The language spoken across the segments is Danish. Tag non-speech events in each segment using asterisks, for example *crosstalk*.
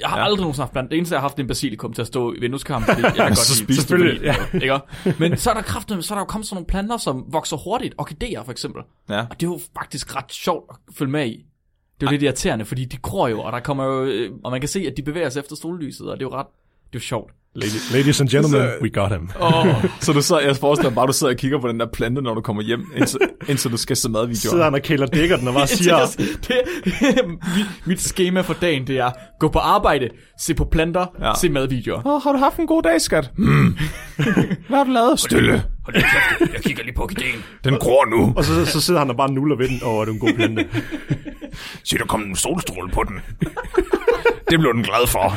Jeg har aldrig nogensinde haft planter. Det eneste, jeg har haft, en basilikum til at stå i vindueskarmen, fordi jeg kan *laughs* godt Så lide selvfølgelig, ja. ikke? Men så er der kraftigt, så er der jo kommet sådan nogle planter, som vokser hurtigt. Orkideer for eksempel. Ja. Og det er jo faktisk ret sjovt at følge med i. Det er jo lidt irriterende, fordi de gror jo, og der kommer jo, øh, og man kan se, at de bevæger sig efter sollyset, og det er jo ret, det er jo sjovt. Ladies, ladies and gentlemen, we got him. Oh, *laughs* Så du så, jeg forestiller bare, du sidder og kigger på den der plante, når du kommer hjem, indtil, *laughs* indtil du skal se madvideoer. Sidder han og kæler dækker den og bare *laughs* siger, det, mit, mit schema for dagen, det er, gå på arbejde, se på planter, Ja. se madvideoer. Åh, har du haft en god dag, skat? Mm. Hvad har du lavet? Stille. Og det, jeg, jeg kigger lige på orkideen. Den gror nu. og så, så sidder han og bare nuller ved den. Åh, oh, det er en god plante. Se, der kom en solstråle på den. det blev den glad for.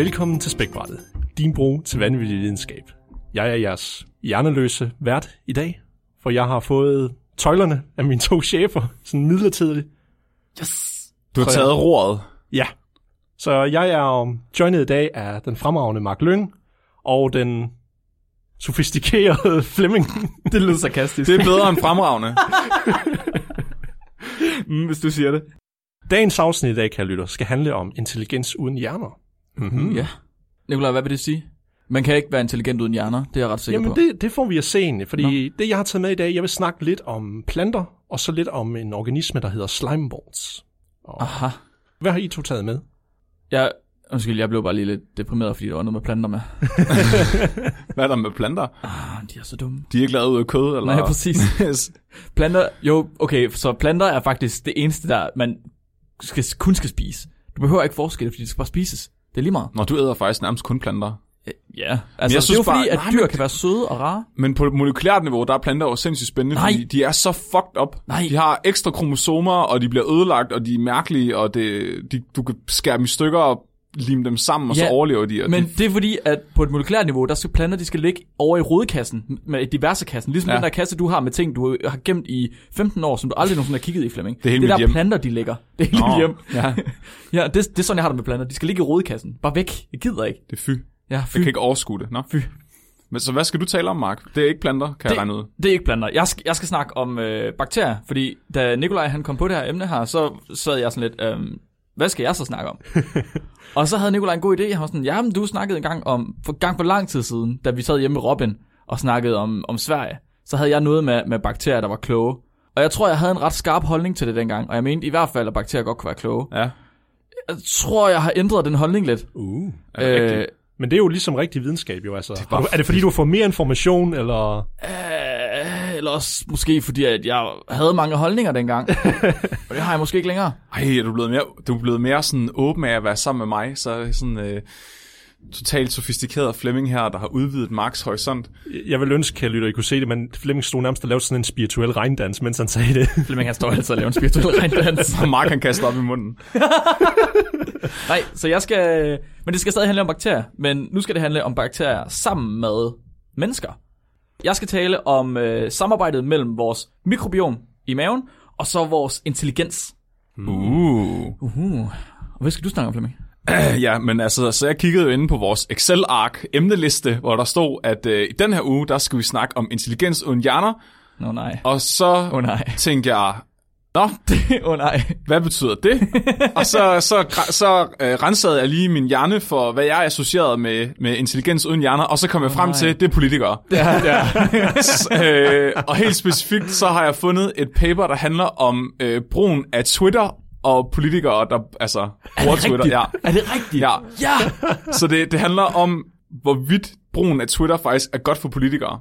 Velkommen til Spækbrættet, din bro til vanvittig videnskab. Jeg er jeres hjerneløse vært i dag, for jeg har fået tøjlerne af mine to chefer, sådan midlertidigt. Yes! Du har taget roret. Ja, så jeg er um, joinet i dag af den fremragende Mark Lyng og den sofistikerede *laughs* Flemming. *laughs* Det lyder sarkastisk. Det er bedre end fremragende. mm, hvis du siger det. Dagens afsnit i dag, kan lytter, skal handle om intelligens uden hjerner. Mm, ja. Nikolaj, hvad vil det sige? Man kan ikke være intelligent uden hjerner, det er jeg ret sikker Jamen på. det, det får vi at se egentlig, fordi Nå. det jeg har taget med i dag, jeg vil snakke lidt om planter, og så lidt om en organisme, der hedder slimeballs. Og Aha. hvad har I to taget med? Jeg, undskyld, jeg blev bare lige lidt deprimeret, fordi der var noget med planter med. *laughs* Hvad er der med planter? Ah, de er så dumme. De er ikke lavet ud af kød, eller? Nej, præcis. *laughs* Planter, jo, okay, så planter er faktisk det eneste, der man skal, kun skal spise. Du behøver ikke forske det, fordi det skal bare spises. Det er lige meget. Nå, du æder faktisk nærmest kun planter. Ja, altså jeg det er jo synes bare- fordi, at nej, dyr men- kan være søde og rare. Men på molekylært niveau, der er planter jo sindssygt spændende, Nej. fordi de er så fucked up. Nej. De har ekstra kromosomer, og de bliver ødelagt, og de er mærkelige, og det, de, du kan skære dem i stykker og lime dem sammen, og Ja, så overlever de. Og Men de, det er fordi, at på et molekylært niveau, der skal planter, de skal ligge over i rodekassen, med diverse kassen. Ligesom Ja. den der kasse, du har med ting, du har gemt i 15 år, som du aldrig nogensinde har kigget i, Flemming. Det er hele det mit der hjem. planter, de ligger. Det er hele dit hjem. Ja, *laughs* Ja, det, det er sådan, jeg har det med planter. De skal ligge i rodekassen. Bare væk. Jeg gider ikke. det er fy. Ja, fy. Jeg kan ikke overskue det. Nå. Fy. Men så hvad skal du tale om, Mark? Det er ikke planter, kan Det- jeg regne ud. Det er ikke planter. Jeg skal, jeg skal snakke om øh, bakterier, fordi da Nikolaj han kom på det her emne her, så sad jeg sådan lidt, øhm, hvad skal jeg så snakke om? *laughs* og så havde Nikolaj en god idé. Han var sådan, ja, men du snakkede en gang om, for gang for lang tid siden, da vi sad hjemme med Robin og snakkede om, om Sverige, så havde jeg noget med, med bakterier, der var kloge. Og jeg tror, jeg havde en ret skarp holdning til det dengang, og jeg mente i hvert fald, at bakterier godt kunne være kloge. Ja. Jeg tror, jeg har ændret den holdning lidt. Uh. Er det rigtigt? Men det er jo ligesom rigtig videnskab jo, altså. bare Er, du, er det fordi, du fået mere information, eller... Øh, eller også måske fordi, at jeg havde mange holdninger dengang. *laughs* og det har jeg måske ikke længere. Ej, er du blevet mere, du er blevet mere sådan åben af at være sammen med mig, så sådan øh, totalt sofistikeret Flemming her, der har udvidet Marks horisont. Jeg vil ønske, kan lytter, I kunne se det, men Flemming stod nærmest og lavede sådan en spirituel regndans, mens han sagde det. *laughs* Flemming han står altid og laver en spirituel regndans. *laughs* Og Mark han kaster op i munden. Nej, så jeg skal... Men det skal stadig handle om bakterier. Men nu skal det handle om bakterier sammen med mennesker. Jeg skal tale om øh, samarbejdet mellem vores mikrobiom i maven, og så vores intelligens. Uh. Uh. Og hvad skal du snakke om, Flemming? *clears throat* Ja, men altså, så jeg kiggede jo inde på vores Excel-ark emneliste, hvor der stod, at øh, i den her uge, der skulle vi snakke om intelligens uden hjerner, Nå oh, nej. og så oh, nej. tænkte jeg, nå, Åh oh, nej. hvad betyder det? *laughs* og så, så, så øh, rensede jeg lige min hjerne for, hvad jeg er associeret med, med intelligens uden hjerner, og så kom jeg frem nej. til, det er politikere. *laughs* Ja, ja. S- øh, og helt specifikt, så har jeg fundet et paper, der handler om øh, brugen af Twitter og politikere, der altså bruger Twitter. rigtigt? Ja. Er det rigtigt? Ja. Ja! Så det, det handler om, hvorvidt brugen af Twitter faktisk er godt for politikere.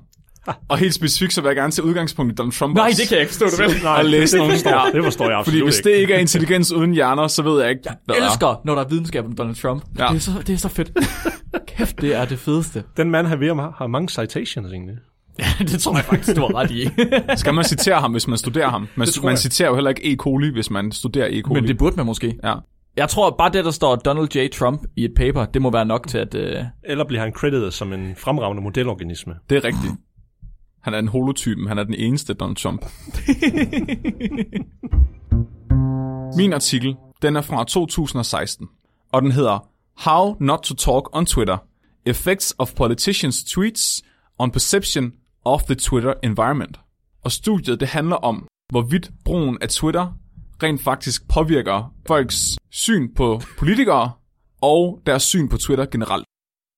Og helt specifikt, så vil jeg gerne tage udgangspunkt i Donald Trump. Nej, det kan jeg ikke stå det vel. Nej, Og læse det, nogle- det, forstår, ja. det forstår jeg absolut Fordi hvis ikke. det ikke er intelligens uden hjerner, så ved jeg ikke, hvad Jeg er. elsker, når der er videnskab om Donald Trump. Ja. Det, er så, det er så fedt. *laughs* Kæft, det er det fedeste. Den mand har, ved, har mange citations egentlig. *laughs* det tror jeg faktisk, du har ret i. *laughs* Skal man citere ham, hvis man studerer ham? Man, man citerer jo heller ikke E. coli, hvis man studerer E. coli. Men det burde man måske. Ja. Jeg tror bare det, der står Donald J. Trump i et paper, det må være nok til at... Øh... Eller bliver han credited som en fremragende modelorganisme? Det er rigtigt. Han er den holotypen. Han er den eneste Donald Trump. *laughs* Min artikel, den er fra 2016, og den hedder How Not to Talk on Twitter. Effects of Politicians' Tweets on Perception of the Twitter Environment. Og studiet, det handler om, hvorvidt brugen af Twitter rent faktisk påvirker folks syn på politikere og deres syn på Twitter generelt.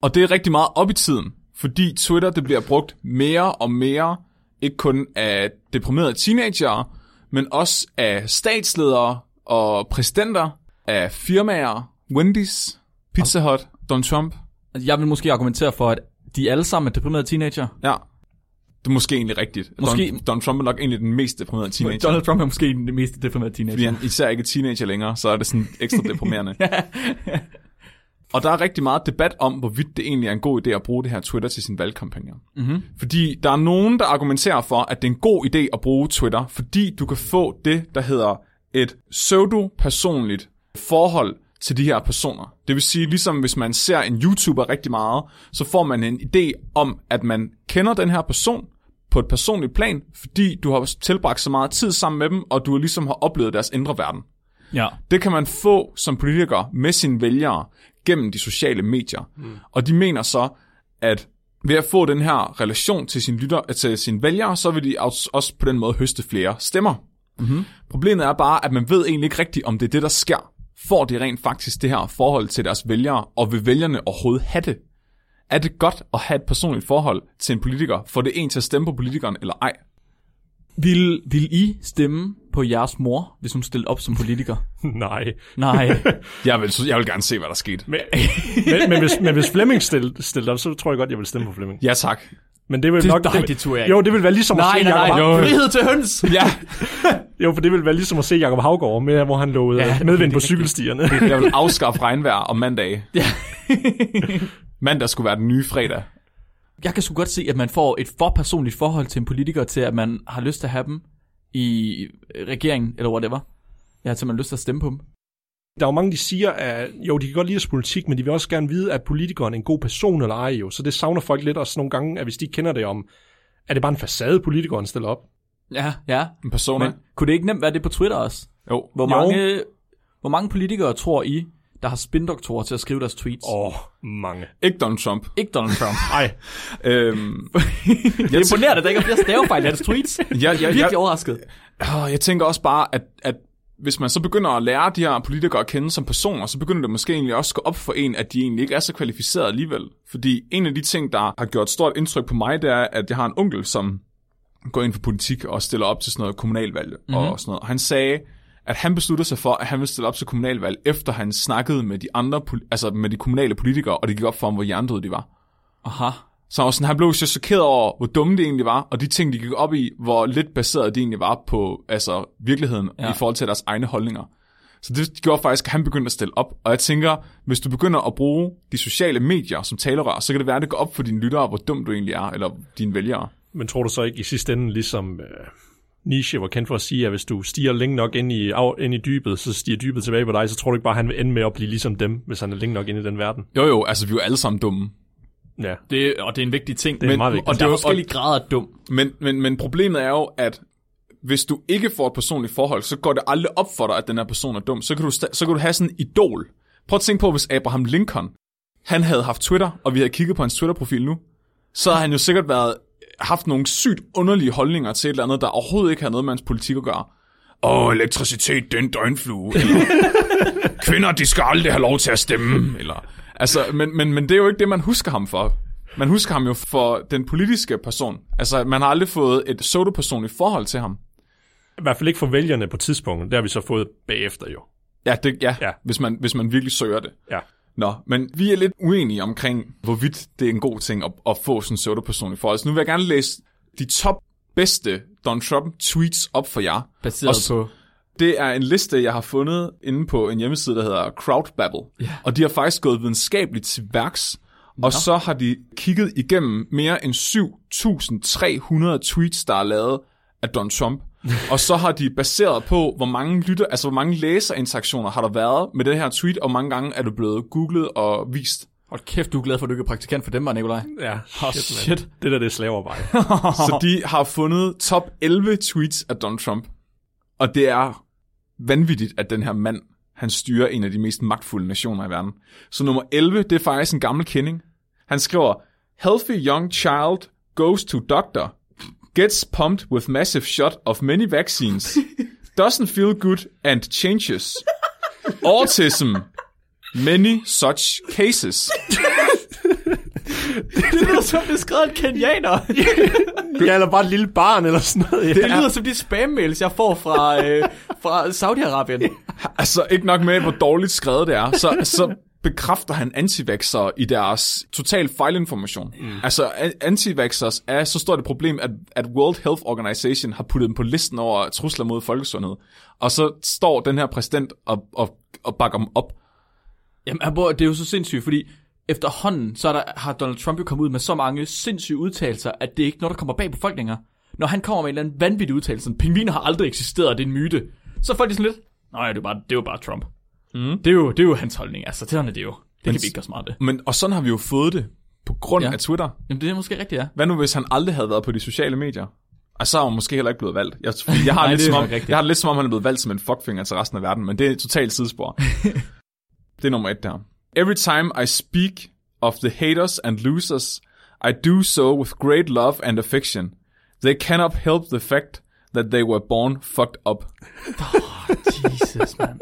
Og det er rigtig meget op i tiden, fordi Twitter det bliver brugt mere og mere, ikke kun af deprimerede teenagere, men også af statsledere og præsidenter, af firmaer, Wendy's, Pizza Hut, Donald Trump. Jeg vil måske argumentere for, at de alle sammen er deprimerede teenager. Ja, det er måske egentlig rigtigt. Måske- Donald, Donald Trump er nok egentlig den mest deprimerede teenager. Donald Trump er måske den mest deprimerede Fordi teenager. han især ikke er teenager længere, så er det sådan ekstra *laughs* deprimerende. Og der er rigtig meget debat om, hvorvidt det egentlig er en god idé at bruge det her Twitter til sin valgkampagne. Mm-hmm. Fordi der er nogen, der argumenterer for, at det er en god idé at bruge Twitter, fordi du kan få det, der hedder et pseudo-personligt forhold til de her personer. Det vil sige, ligesom hvis man ser en YouTuber rigtig meget, så får man en idé om, at man kender den her person på et personligt plan, fordi du har tilbragt så meget tid sammen med dem, og du ligesom har oplevet deres indre verden. Ja. Det kan man få som politiker med sine vælgere gennem de sociale medier. Mm. Og de mener så, at ved at få den her relation til sine, lytter, til sine vælgere, så vil de også også på den måde høste flere stemmer. Mm-hmm. Problemet er bare, at man ved egentlig ikke rigtigt, om det er det, der sker. Får de rent faktisk det her forhold til deres vælgere, og vil vælgerne overhovedet have det? Er det godt at have et personligt forhold til en politiker? Får det en til at stemme på politikeren, eller ej? Vil, vil I stemme på jeres mor, hvis hun stillede op som politiker? *laughs* Nej. Nej. *laughs* Jeg vil, jeg vil gerne se, hvad der skete. Men, men, men, hvis, men hvis Flemming stillede, stillede op, så tror jeg godt, jeg vil stemme på Flemming. Ja, tak. Men det vil Det- nok... nej, vil- det tror jeg ikke. Jo, det vil være ligesom nej, at se nej, Jacob nej. Hav- Frihed til høns! *laughs* Ja, Jo, for det vil være ligesom at se Jacob Havgaard med, hvor han lovede Ja, medvind det på cykelstierne. jeg vil afskaffe regnvejr om mandag. Ja. Mandag skulle være den nye fredag. Jeg kan sgu godt se, at man får et for personligt forhold til en politiker, til at man har lyst til at have dem i regeringen, eller whatever. Jeg har simpelthen lyst til at stemme på dem. Der er jo mange, de siger, at jo, de kan godt lide deres politik, men de vil også gerne vide, at politikeren er en god person eller ej jo. Så det savner folk lidt også nogle gange, at hvis de ikke kender det om, er det bare en facade, politikeren stiller op? Ja, ja. En persona. Men kunne det ikke nemt være det på Twitter også? jo. Hvor Jo. mange, hvor mange politikere tror I, der har spindoktorer til at skrive deres tweets? Åh, oh, mange. Ikke Donald Trump. Ikke Donald Trump. *laughs* Ej, Øhm, Det er imponerende, at der ikke er flere stavefejl i hans tweets. jeg, jeg, jeg, Virkelig overrasket. jeg tænker også bare, at, at hvis man så begynder at lære de her politikere at kende som personer, så begynder det måske egentlig også at gå op for en, at de egentlig ikke er så kvalificerede alligevel. Fordi en af de ting, der har gjort stort indtryk på mig, det er, at jeg har en onkel, som går ind for politik og stiller op til sådan noget kommunalvalg mm-hmm. og sådan noget. Og han sagde, at han besluttede sig for, at han ville stille op til kommunalvalg, efter han snakkede med de andre, altså med de kommunale politikere, og det gik op for ham, hvor hjernedøde de var. Aha. Så han var sådan, han blev så chokeret over, hvor dumme de egentlig var, og de ting, de gik op i, hvor lidt baseret de egentlig var på altså, virkeligheden. Ja. i forhold til deres egne holdninger. Så det gjorde faktisk, at han begyndte at stille op. Og jeg tænker, hvis du begynder at bruge de sociale medier som talerør, så kan det være, at det går op for dine lyttere, hvor dum du egentlig er, eller dine vælgere. men tror du så ikke i sidste ende, ligesom øh, Nietzsche var kendt for at sige, at hvis du stiger længe nok ind i, af, ind i dybet, så stiger dybet tilbage på dig, så tror du ikke bare, at han vil ende med at blive ligesom dem, hvis han er længe nok inde i den verden? Jo jo, altså vi er jo alle sammen dumme. Ja, Det, og det er en vigtig ting. det er Men- meget vigtigt. og der er det er jo- forskellige grader af dum. Men, men, men problemet er jo, at hvis du ikke får et personligt forhold, så går det aldrig op for dig, at den her person er dum. Så kan du, så kan du have sådan en idol. Prøv at tænke på, hvis Abraham Lincoln, han havde haft Twitter, og vi havde kigget på hans Twitter-profil nu, så havde han jo sikkert været, haft nogle sygt underlige holdninger til et eller andet, der overhovedet ikke har noget med hans politik at gøre. Åh, elektricitet, det er en døgnflue. Eller, *laughs* Kvinder, de skal aldrig have lov til at stemme. Eller, altså, men, men, men det er jo ikke det, man husker ham for. Man husker ham jo for den politiske person. Altså, man har aldrig fået et pseudo-personligt forhold til ham. I hvert fald ikke for vælgerne på tidspunktet. Det har vi så fået bagefter jo. Ja, det, Ja. ja. Hvis, man, hvis man virkelig søger det. Ja. Nå, men vi er lidt uenige omkring, hvorvidt det er en god ting at, at få sådan en pseudo-personligt forhold. Så nu vil jeg gerne læse de top bedste Donald Trump tweets op for jer. Baseret Også- på... Det er en liste, jeg har fundet inde på en hjemmeside, der hedder Crowdbabble. Ja. Og de har faktisk gået videnskabeligt til værks Og så har de kigget igennem mere end 7.300 tweets, der er lavet af Donald Trump. Og så har de baseret på, hvor mange lytter, altså hvor mange læserinteraktioner har der været med det her tweet, og hvor mange gange er du blevet googlet og vist. Hold kæft, du er glad for, at du ikke er praktikant for dem, var Nikolaj. Ja, Oh, shit, shit. man. Det der, det er slavearbejde. *laughs* Så de har fundet top 11 tweets af Donald Trump. Og det er vanvittigt, at den her mand, han styrer en af de mest magtfulde nationer i verden. Så nummer 11, det er faktisk en gammel kending. Han skriver, Healthy young child goes to doctor, gets pumped with massive shot of many vaccines, *laughs* doesn't feel good and changes. Autism, many such cases. *laughs* Det lyder som, det skrevet af en kenianer. *laughs* ja, eller bare et lille barn eller sådan noget. Ja. Det lyder som de spam-mails, jeg får fra, øh, fra Saudi-Arabien. Altså ikke nok med, hvor dårligt skrevet det er, så, så bekræfter han antivaxere i deres total fejlinformation. Mm. Altså antivaxers er så stort et problem, at, at World Health Organization har puttet dem på listen over trusler mod folkesundhed. Og så står den her præsident og, og, og bakker dem op. Jamen, det er jo så sindssygt, fordi efterhånden, så er der, har Donald Trump jo kommet ud med så mange sindssyge udtalelser, at det er ikke noget, der kommer bag på folk længere. Når han kommer med en eller anden vanvittig udtalelse, sådan, pingviner har aldrig eksisteret, det er en myte, så er folk sådan lidt, nej, det er jo bare, det er jo bare Trump. Mm. Det, er jo, det er jo hans holdning, altså, sådan er det jo. Det kan vi ikke gøre meget af. Men, og sådan har vi jo fået det på grund Ja. af Twitter. Jamen, det er måske rigtigt, ja. Hvad nu, hvis han aldrig havde været på de sociale medier? Og så er han måske heller ikke blevet valgt. Jeg, jeg, har, *laughs* Nej, lidt det som om, rigtigt. jeg har det lidt som om, han er blevet valgt som en fuckfinger til resten af verden, men det er totalt sidespor. *laughs* det er nummer et der. Every time I speak of the haters and losers, I do so with great love and affection. They cannot help the fact that they were born fucked up. *laughs* Jesus, man.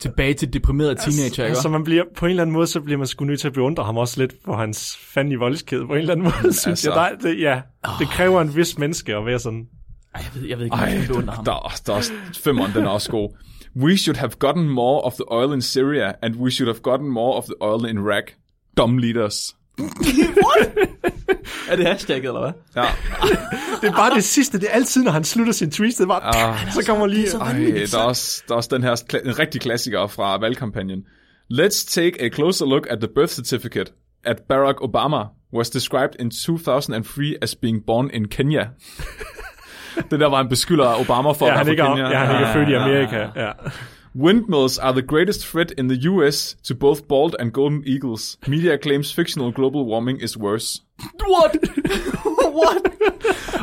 Tilbage til deprimerede teenager, ikke? Så man bliver, på en eller anden måde, så bliver man sgu nødt til at beundre ham også lidt for hans fandme voldsked. På en eller anden måde, *laughs* synes altså. jeg. Der, det, ja, det kræver en vis menneske at være sådan. Ej, jeg ved, jeg ved ikke, Ej, jeg under ham. der, der er også, femmeren, den er også god. We should have gotten more of the oil in Syria, and we should have gotten more of the oil in Iraq. Dumb leaders. Er det hashtagget, eller hvad? Ja. Det er bare det sidste. Det er altid, når han slutter sin tweets. Det er bare, Ah. *laughs* så kommer lige... Ej, der er, også, der er også den her en rigtig klassiker fra valgkampagnen. Let's take a closer look at the birth certificate at Barack Obama was described in 2003 as being born in Kenya. *laughs* det der, var han beskylder Obama for Ja, at han være ikke, fra Kenya. ja, han ikke er født i Amerika. Ja. Windmills are the greatest threat in the US to both bald and golden eagles. Media claims fictional global warming is worse. What? *laughs* What?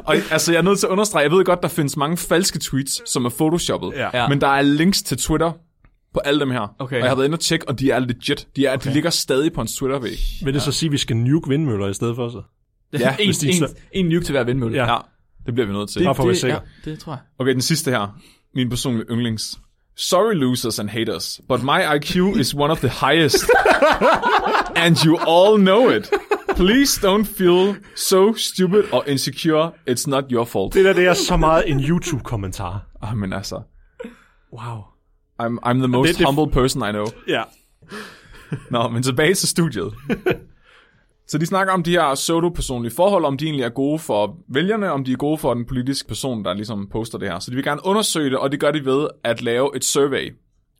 Og altså, jeg er nødt til at understrege, jeg ved godt, der findes mange falske tweets, som er photoshoppet. Ja. Ja. Men der er links til Twitter på alle dem her. Okay. Og jeg har været inde og tjekke, og de er legit. De, er, okay. de ligger stadig på en Twitter-væg. Vil det så sige, at vi skal nuke vindmøller i stedet for så? Ja, en, hvis de en, en nuke til hver vindmølle. Ja. Ja, det bliver vi nødt til. Bare for at være det, sikker. ja, det tror jeg. Okay, den sidste her. Min personlige yndlings. Sorry losers and haters, but my IQ is one of the highest. *laughs* and you all know it. Please don't feel so stupid or insecure. It's not your fault. Det der, det er så meget en YouTube-kommentar. Ah, men altså, Wow. I'm, I'm the most Det- det- humble person I know. Ja. Nå, men tilbage til studiet. *laughs* Så de snakker om de her pseudo-personlige forhold, om de egentlig er gode for vælgerne, om de er gode for den politiske person, der ligesom poster det her. Så de vil gerne undersøge det, og det gør de ved at lave et survey.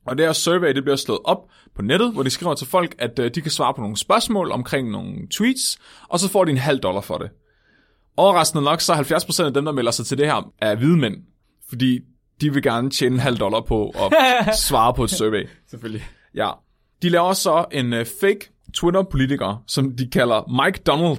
Og det her survey, det bliver slået op på nettet, hvor de skriver til folk, at øh, de kan svare på nogle spørgsmål omkring nogle tweets, og så får de en halv dollar for det. Overraskende nok, så er 70% af dem, der melder sig til det her, er hvide mænd. Fordi de vil gerne tjene en halv dollar på at *laughs* svare på et survey. Selvfølgelig. Ja. De laver så en uh, fake Twitter-politiker, som de kalder Mike Donald.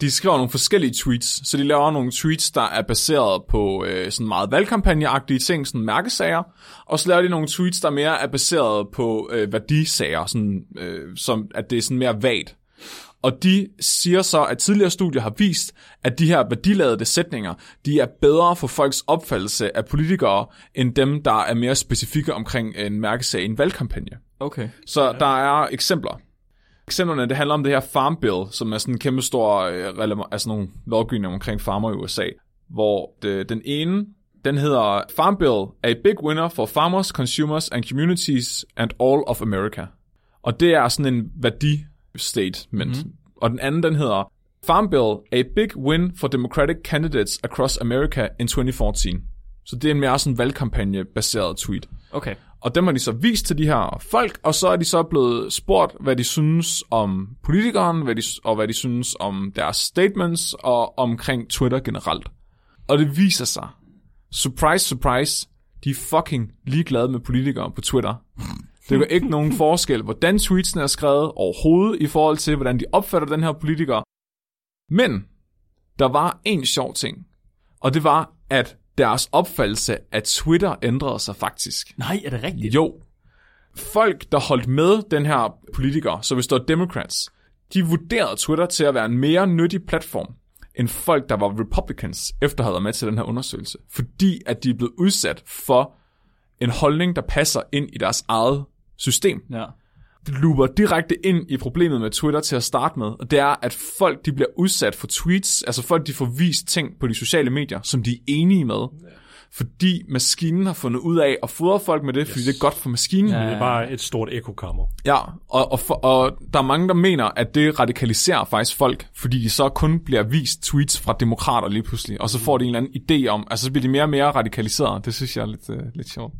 De skriver nogle forskellige tweets, så de laver nogle tweets, der er baseret på øh, sådan meget valgkampagneagtige ting, sådan mærkesager, og så laver de nogle tweets, der mere er baseret på øh, værdisager, sådan, øh, som at det er sådan mere vagt. Og de siger så, at tidligere studier har vist, at de her værdiladede sætninger, de er bedre for folks opfattelse af politikere, end dem, der er mere specifikke omkring en mærkesag i en valgkampagne. Okay. Så der er eksempler. Eksemplerne, det handler om det her Farm Bill, som er sådan en kæmpe stor, øh, altså nogle lovgivninger omkring farmer i USA, hvor det, den ene, den hedder Farm Bill, a big winner for farmers, consumers and communities and all of America. Og det er sådan en værdi-statement. Mm-hmm. Og den anden, den hedder Farm Bill, a big win for Democratic candidates across America in 2014. Så det er en mere sådan valgkampagne-baseret tweet. Okay. Og dem har de så vist til de her folk, og så er de så blevet spurgt, hvad de synes om politikeren, hvad de, og hvad de synes om deres statements, og omkring Twitter generelt. Og det viser sig, surprise, surprise, de er fucking ligeglade med politikere på Twitter. Det gør ikke nogen *laughs* forskel, hvordan tweetsen er skrevet overhovedet, i forhold til, hvordan de opfatter den her politiker. Men der var en sjov ting, og det var, at deres opfattelse af Twitter ændrede sig faktisk. Nej, er det rigtigt? Jo. Folk, der holdt med den her politiker, så hvis det var Democrats, de vurderede Twitter til at være en mere nyttig platform, end folk, der var Republicans, efter havde været med til den her undersøgelse. Fordi at de er blevet udsat for en holdning, der passer ind i deres eget system. Ja. Det looper direkte ind i problemet med Twitter til at starte med, og det er, at folk de bliver udsat for tweets, altså folk de får vist ting på de sociale medier, som de er enige med. Fordi maskinen har fundet ud af at fodre folk med det, yes. fordi det er godt for maskinen. Det er bare et stort ekokammer. Ja, og, og, for, og der er mange, der mener, at det radikaliserer faktisk folk, fordi de så kun bliver vist tweets fra demokrater lige pludselig, og så får de en eller anden idé om, altså så bliver de mere og mere radikaliseret. Det synes jeg er lidt, uh, lidt sjovt.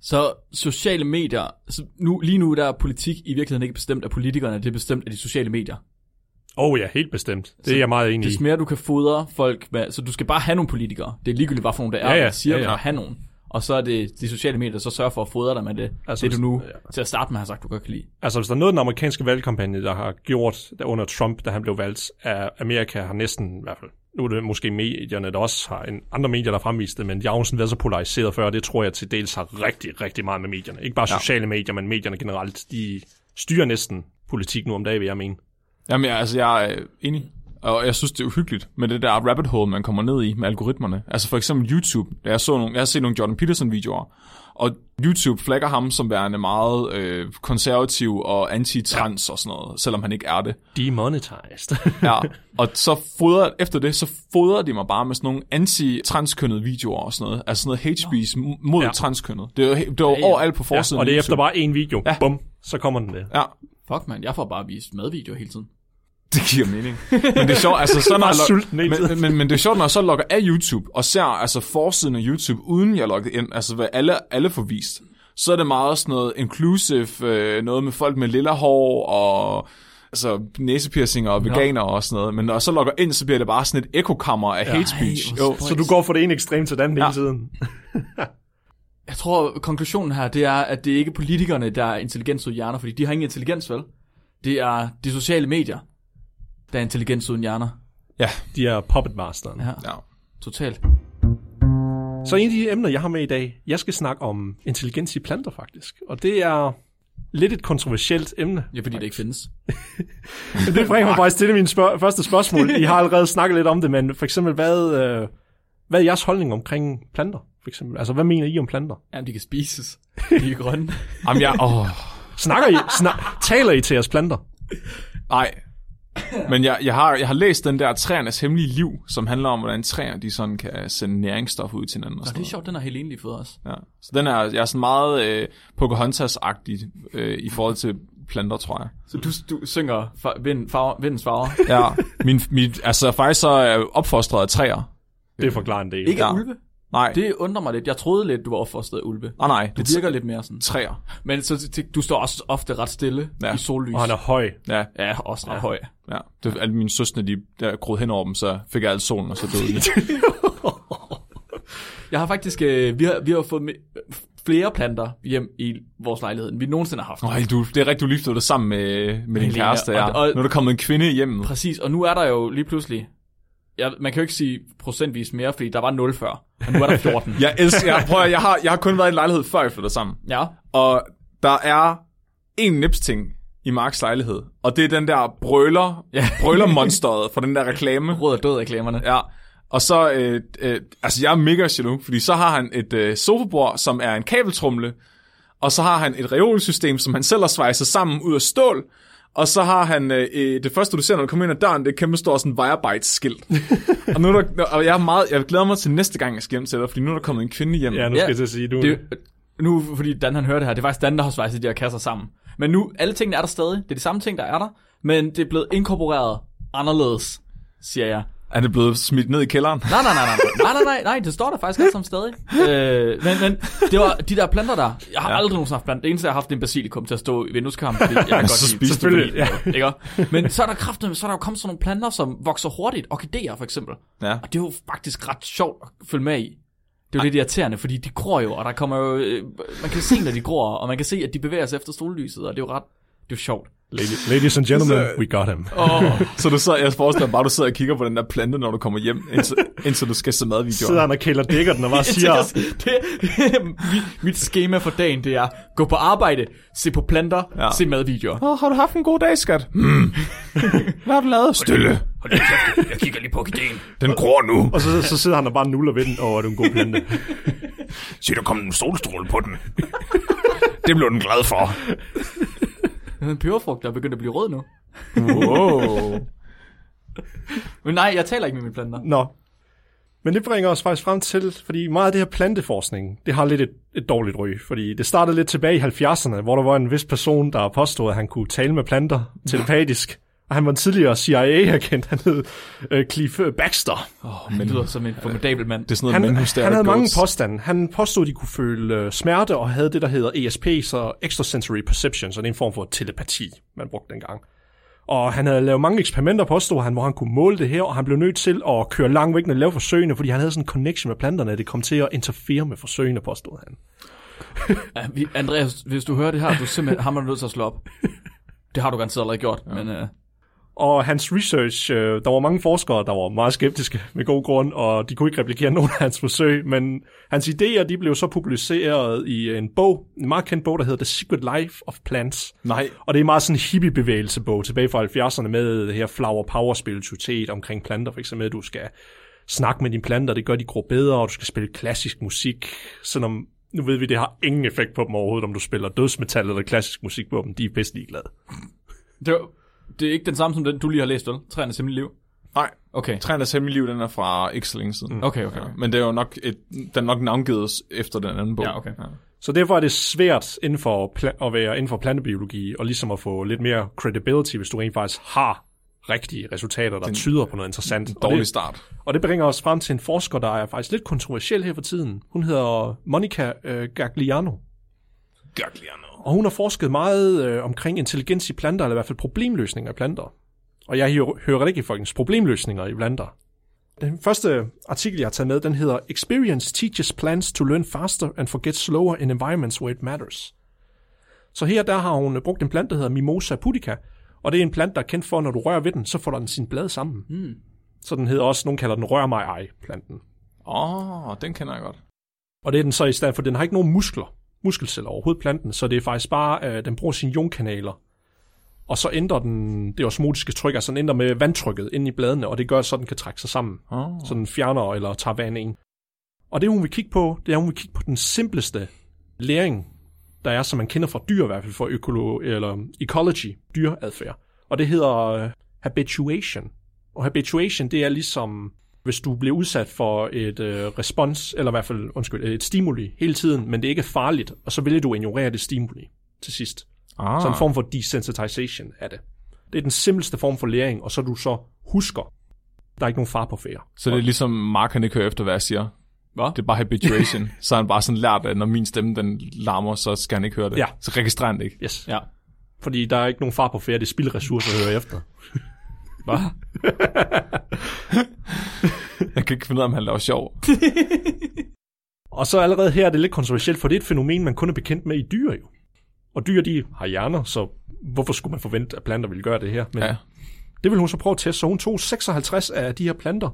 Så sociale medier, så nu, lige nu der er politik i virkeligheden ikke bestemt af politikerne, det er bestemt af de sociale medier. Oh ja, helt bestemt. Det er jeg meget enig i. Des mere du kan fodre folk med, så du skal bare have nogle politikere. Det er ligegyldigt, hvad for nogle der er, Ja, ja, siger, ja, ja. at have nogen. Og så er det de sociale medier, der så sørger for at fodre dig med det, Altså, det du nu ja. til at starte med har sagt, du godt kan lide. Altså, hvis der er noget, den amerikanske valgkampagne, der har gjort der under Trump, da han blev valgt, at Amerika har næsten, i hvert fald, nu er det måske medierne, der også har en, andre medier, der fremvist det, men de har jo sådan været så polariseret før, det tror jeg til dels har rigtig, rigtig meget med medierne. Ikke bare Ja. sociale medier, men medierne generelt. De styrer næsten politik nu om dagen, vil jeg mene. Jamen, jeg, altså, jeg er enig. Og jeg synes, det er uhyggeligt med det der rabbit hole, man kommer ned i med algoritmerne. Altså for eksempel YouTube. Da jeg, så nogle, jeg har set nogle Jordan Peterson-videoer, og YouTube flagger ham som værende meget øh, konservativ og anti-trans ja. og sådan noget, selvom han ikke er det. Demonetized. *laughs* Ja, *laughs* og så fodrer, efter det, så fodrer de mig bare med sådan nogle anti-transkønnede videoer og sådan noget. Altså sådan noget hate speech mod Ja. ja. transkønnet. Det er jo, det var Ja, ja. overalt på ja, forsiden og det er efter YouTube. bare en video. Ja. Ja. Bum, så kommer den der. Ja, Fuck man, jeg får bare vist madvideoer hele tiden. *laughs* det giver mening. Men det er sjovt, altså *laughs* så når jeg log- men, men, men, men, det er sjovt, når jeg så logger af YouTube, og ser altså forsiden af YouTube, uden jeg logger ind, altså hvad alle, alle får vist, så er det meget sådan noget inclusive, øh, noget med folk med lilla hår, og altså næsepiercinger og veganer og sådan noget. Men når jeg så logger ind, så bliver det bare sådan et ekokammer af hate speech. hvor Jo. Så du går fra det ene ekstrem til den anden Ja. hele tiden. Jeg tror, konklusionen her, det er, at det er ikke politikerne, der er intelligens uden hjerner, fordi de har ingen intelligens, vel? Det er de sociale medier, der er intelligens uden hjerner. ja, De er puppet masteren. Ja, ja. totalt. Så en af de emner, jeg har med i dag, jeg skal snakke om intelligens i planter faktisk. Og det er lidt et kontroversielt emne. Ja, fordi det ikke findes. *laughs* Det bringer mig faktisk til min spørg- første spørgsmål. I har allerede snakket lidt om det, men for eksempel, hvad, øh, hvad er jeres holdning omkring planter? For eksempel? Altså, hvad mener I om planter? Jamen, de kan spises. De er grønne. *laughs* Jamen, jeg, åh, Snakker I, snak, taler I til jeres planter? nej. *laughs* Men jeg, jeg, har, jeg har læst den der træernes hemmelige liv, som handler om, hvordan træer de sådan kan sende næringsstoffer ud til hinanden. Og Og sådan det er sjovt, den har Helene lige fået os. Ja. Så den er, jeg er sådan meget øh, Pocahontas-agtig øh, i forhold til planter, tror jeg. Så du, du synger fa- vind, farver, vindens farver. Ja, min, mit, altså faktisk så er jeg opfostret af træer. Det forklarer en del. Ikke ja. ulve? Nej, det, Det undrer mig lidt. Jeg troede lidt, du var opfostret af ulve. ah, nej, Du det er virker lidt mere sådan. træer. Men så du står også ofte ret stille Ja. i sollys. Og han er høj. Ja, Ja, også ret Ja. høj. ja. Det, alle mine søstre, de der groede hen over dem, så fik jeg alt solen, og så døde de. *laughs* Jeg har faktisk, øh, vi, har, vi har fået me- flere planter hjem i vores lejlighed, end vi nogensinde har haft. Øj, du, det er rigtigt, du lige flyttede sammen med, med din Helena, kæreste. Ja. og- og- nu er der kommet en kvinde i hjemmet. Præcis, og nu er der jo lige pludselig, ja, man kan jo ikke sige procentvis mere, fordi der var 0 før, og nu er der *laughs* 14. Jeg elsker, jeg, prøver, jeg, har, jeg har kun været i en lejlighed, før jeg flyttede sammen. ja. Og der er en nipsting i Marks lejlighed, og det er den der brøler, ja. *laughs* Brølermonsteret fra den der reklame. Råd og død reklamerne. Ja, og så, øh, øh, altså jeg er mega jaloux, fordi så har han et øh, sofabord, som er en kabeltrumle, og så har han et reolsystem, som han selv har svejset sammen ud af stål, og så har han, øh, øh, det første du ser, når du kommer ind ad døren, det er kæmpe stort sådan Wirebytes-skilt. *laughs* og, nu er der, og jeg, er meget, jeg glæder mig til næste gang, jeg skal hjem til dig, fordi nu er der kommet en kvinde hjem. Ja, nu Ja. skal jeg til at sige, du... Det, nu, fordi Dan han hører det her, det er faktisk Dan, der har svejset de her kasser sammen. Men nu, alle tingene er der stadig. Det er de samme ting, der er der, men det er blevet inkorporeret anderledes, siger jeg. Er det blevet smidt ned i kælderen? Nej, nej, nej, nej, nej, nej, nej, nej, det står der faktisk alt sammen stadig. Øh, men, men det var de der planter der. Jeg har ja. aldrig nogensinde haft planter. Det eneste, jeg har haft, det er en basilikum til at stå i vindueskarmen. Fordi jeg kan godt Så lide- Selvfølgelig, det. ja. ikke? Men så er der kraften, så er der jo kommet sådan nogle planter, som vokser hurtigt. Orkideer for eksempel. Ja. Og det er jo faktisk ret sjovt at følge med i. Det er jo lidt irriterende, fordi de gror jo, og der kommer jo... øh, Man kan se, når de gror, og man kan se, at de bevæger sig efter sollyset, og det er jo ret... Det er jo sjovt. Ladies, ladies and gentlemen, Så- we got him. Oh, *laughs* Så du sidder, jeg forestiller mig bare, du sidder og kigger på den der plante, når du kommer hjem, indtil, indtil du skal se madvideoer. Sidder han og kælder dækker den og bare *laughs* siger, det, mit, mit schema for dagen, det er gå på arbejde, se på planter, Ja. se madvideoer. Åh, har du haft en god dag, skat? Mm. *laughs* Hvad har du lavet? Stille. Hold lige kæft, jeg kigger lige på orkideen. Den gror nu. og så, så sidder han og bare nuller ved den, åh, oh, er du en god plante. Se, der kom en solstråle på den. det blev den glad for. *laughs* En peberfrugt, der er begyndt at blive rød nu. Wow. *laughs* Men nej, jeg taler ikke med mine planter. Nå. Men det bringer os faktisk frem til, fordi meget af det her planteforskning, det har lidt et, et dårligt ry. Fordi det startede lidt tilbage i 70'erne, hvor der var en vis person, der påstod, at han kunne tale med planter telepatisk. Og han var en tidligere CIA-agent, han hed øh, Cliff Baxter. Oh, men det lyder som en formidabel mand. Det er sådan noget, Han, han havde mange påstande. Han påstod, at de kunne føle øh, smerte og havde det, der hedder ESP, så Extrasensory Perception, så det er en form for telepati, man brugte dengang. Og han havde lavet mange eksperimenter, påstod han, hvor han kunne måle det her, og han blev nødt til at køre langt væk, han lavede forsøgene, fordi han havde sådan en connection med planterne, at det kom til at interfere med forsøgene, påstod han. Ja, vi- Andreas, hvis du hører det her, du er simpelthen hammer nødt til at slå op. *laughs* Det har du garanteret allerede gjort, ja. men... Uh, Og hans research, øh, der var mange forskere, der var meget skeptiske med god grund, og de kunne ikke replikere *laughs* nogen af hans forsøg, men hans idéer, de blev så publiceret i en bog, en meget kendt bog, der hedder The Secret Life of Plants. Nej. Og det er meget sådan en hippie-bevægelsebog tilbage fra 70'erne med det her flower power spiritualitet omkring planter, for eksempel, at du skal snakke med dine planter, det gør de gror bedre, og du skal spille klassisk musik, selvom nu ved vi, det har ingen effekt på dem overhovedet, om du spiller dødsmetal eller klassisk musik på dem, de er bedst ligeglade. det, var, det er ikke den samme som den, du lige har læst, vel? Træernes hemmelige liv? Nej. Okay. Træernes hemmelige liv, den er fra ikke så længe siden. Okay, okay. Ja, men det er jo nok, et, den er nok navngivet efter den anden bog. Ja, okay. Så derfor er det svært inden for pla- at være inden for plantebiologi, og ligesom at få lidt mere credibility, hvis du rent faktisk har rigtige resultater, der tyder på noget interessant. Og Dårlig det, start. og det bringer os frem til en forsker, der er faktisk lidt kontroversiel her for tiden. Hun hedder Monica øh, Gagliano. Gagliano. Og hun har forsket meget øh, omkring intelligens i planter, eller i hvert fald problemløsninger i planter. Og jeg hører, hører rigtig folkens problemløsninger i planter. Den første artikel, jeg har taget med, den hedder Experience teaches plants to learn faster and forget slower in environments where it matters. Så her der har hun brugt en plante, der hedder Mimosa pudica, og det er en plante, der er kendt for, at når du rører ved den, så får den sin blade sammen. Mm. Så den hedder også, nogen kalder den rør mig ej planten. Åh, oh, den kender jeg godt. Og det er den så i stedet for, den har ikke nogen muskler, muskelceller overhovedet planten, så det er faktisk bare, øh, den bruger sine ionkanaler. Og så ændrer den det osmotiske tryk, altså den ændrer med vandtrykket inde i bladene, og det gør, så den kan trække sig sammen. Oh. Så den fjerner eller tager vand ind. Og det hun vil kigge på, det er, hun vil kigge på den simpleste læring, der er, som man kender fra dyr i hvert fald, for økolo, eller ecology, dyreadfærd. Og det hedder uh, habituation. Og habituation, det er ligesom, hvis du bliver udsat for et uh, respons, eller i hvert fald, undskyld, et stimuli hele tiden, men det ikke er farligt, og så vælger du ignorere det stimuli til sidst. Ah. Så en form for desensitization af det. Det er den simpleste form for læring, og så du så husker. Der er ikke nogen far på færre. Så det er ligesom Mark, han ikke hører efter, hvad jeg siger. Hvad? Det er bare habituation. *laughs* så har han bare sådan lært, at når min stemme den larmer, så skal han ikke høre det. Ja. Så registrerer han det ikke. Yes. Ja. Fordi der er ikke nogen far på færre, det er spildressourcer at høre efter. *laughs* Hvad? *laughs* Jeg kan ikke finde ud af, om han laver sjov. *laughs* Og så allerede her er det lidt kontroversielt, for det er et fænomen, man kun er bekendt med i dyr jo. Og dyr, de har hjerner, så hvorfor skulle man forvente, at planter ville gøre det her? Men Ja. det vil hun så prøve at teste, så hun tog 56 af de her planter.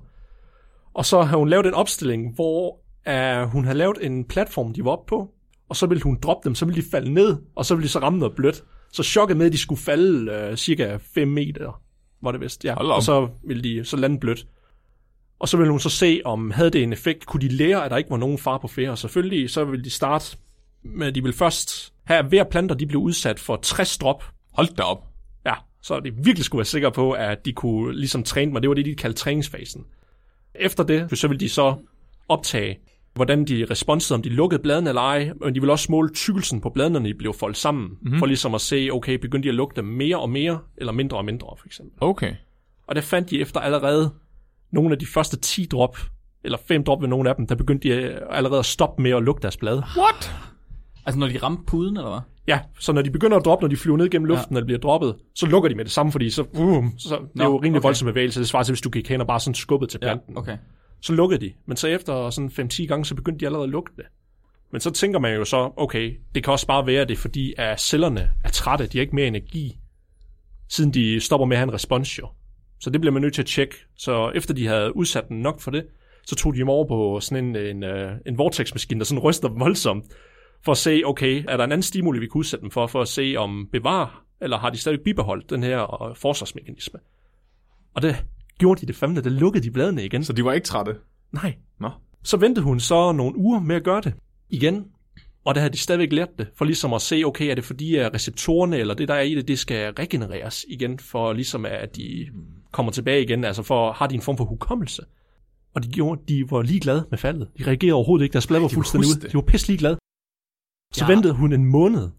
Og så har hun lavet en opstilling, hvor uh, hun har lavet en platform, de var oppe på, og så ville hun droppe dem, så ville de falde ned, og så ville de så ramme noget blødt. Så chokket med, at de skulle falde uh, cirka 5 meter, var det vist. Ja. Og så ville de så lande blødt. Og så ville hun så se, om havde det en effekt. Kunne de lære, at der ikke var nogen far på færre? Og selvfølgelig, så ville de starte med, de ville først have hver planter, de blev udsat for 60 drop. Hold da op. Ja, så de virkelig skulle være sikre på, at de kunne ligesom træne mig. Det var det, de kaldte træningsfasen. Efter det, så ville de så optage, hvordan de responsede, om de lukkede bladene eller ej, men de ville også måle tykkelsen på bladene, når de blev foldet sammen, mm-hmm. for ligesom at se, okay, begyndte de at lukke dem mere og mere, eller mindre og mindre, for eksempel. Okay. Og der fandt de efter allerede nogle af de første 10 drop, eller 5 drop ved nogle af dem, der begyndte de øh, allerede at stoppe med at lukke deres blade. What? Altså når de ramte puden, eller hvad? Ja, så når de begynder at droppe, når de flyver ned gennem luften, ja. når de bliver droppet, så lukker de med det samme, fordi så, uh, så det er jo rimelig okay. voldsom bevægelse. Det svarer til, hvis du gik hen og bare sådan skubbede til planten. okay. Så lukkede de. Men så efter sådan 5-10 gange, så begyndte de allerede at lukke det. Men så tænker man jo så, okay, det kan også bare være det, fordi at cellerne er trætte, de har ikke mere energi, siden de stopper med at have en respons jo. Så det bliver man nødt til at tjekke. Så efter de havde udsat den nok for det, så tog de dem over på sådan en, en, øh, en vortex-maskine, der sådan ryster dem voldsomt, for at se, okay, er der en anden stimuli, vi kunne udsætte dem for, for at se, om bevarer, eller har de stadig bibeholdt den her øh, forsvarsmekanisme. Og det gjorde de det fandme, det lukkede de bladene igen. Så de var ikke trætte? Nej. Nå. Så ventede hun så nogle uger med at gøre det igen. Og der havde de stadigvæk lært det, for ligesom at se, okay, er det fordi at receptorerne, eller det der er i det, det skal regenereres igen, for ligesom at de kommer tilbage igen, altså for har de en form for hukommelse. Og de, gjorde, de var ligeglade med faldet. De reagerede overhovedet ikke, deres blad var de fuldstændig ude. De var pisse ligeglade. Så ja. ventede hun en måned,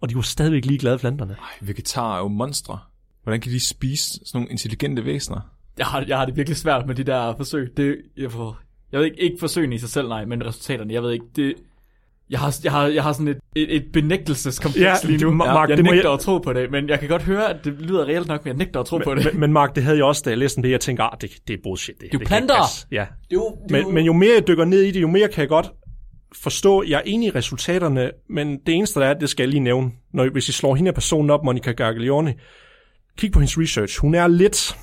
og de var stadigvæk ligeglade, planterne. Ej, vegetarer er jo monstre. Hvordan kan de spise sådan nogle intelligente væsener? Jeg har, jeg har det virkelig svært med de der forsøg. Det, jeg, får, jeg ved ikke, ikke forsøgene i sig selv, nej, men resultaterne. Jeg ved ikke, det... Jeg har, jeg har, jeg har sådan et, et, et benægtelseskompleks Ja, lige nu. det- Mark, jeg det må nægter jeg- at tro på det, men jeg kan godt høre, at det lyder reelt nok, men jeg nægter at tro på det. Men, men Mark, det havde jeg også, da jeg læste det, jeg tænkte, ah, det, det er bullshit. Det, Det er jo det planter. passe. Ja, jo, Men, men jo mere jeg dykker ned i det, jo mere kan jeg godt forstå, jeg er enig i resultaterne, men det eneste der er, det skal jeg lige nævne, når, hvis I slår hende her personen op, Monica Gargiglione, kig på hendes research. Hun er lidt,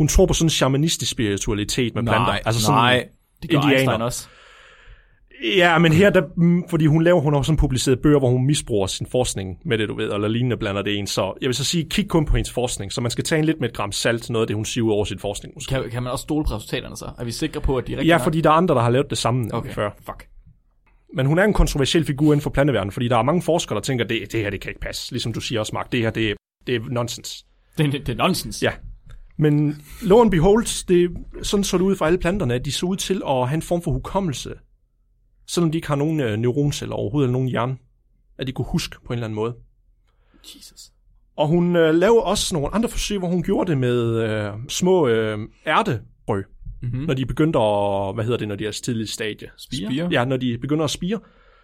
hun tror på sådan en shamanistisk spiritualitet med planter. altså sådan, nej. det gør indianer. Einstein også. Ja, men her, der, mm, fordi hun laver, hun har sådan publiceret bøger, hvor hun misbruger sin forskning med det, du ved, eller lignende blander det ind. Så jeg vil så sige, kig kun på hendes forskning, så man skal tage en lidt med et gram salt, noget af det, hun siger over sin forskning. Måske. Kan, kan man også stole på resultaterne så? Er vi sikre på, at de er rigtige Ja, fordi der er andre, der har lavet det samme Okay, før. fuck. Men hun er en kontroversiel figur inden for planteverdenen, fordi der er mange forskere, der tænker, det, det her det kan ikke passe. Ligesom du siger også, Mark, det her det, det er nonsens. Det, er- det er nonsens. Ja. Men lo and behold, det, sådan så det ud for alle planterne, at de så ud til at have en form for hukommelse, selvom de ikke har nogen øh, neuronceller overhovedet, eller nogen hjerne, at de kunne huske på en eller anden måde. Jesus. Og hun øh, lavede også nogle andre forsøg, hvor hun gjorde det med øh, små øh, ærtebrød, Mm-hmm. når de begyndte at, hvad hedder det, når de er tidlige stadie? Spire? Ja, når de begynder at spire.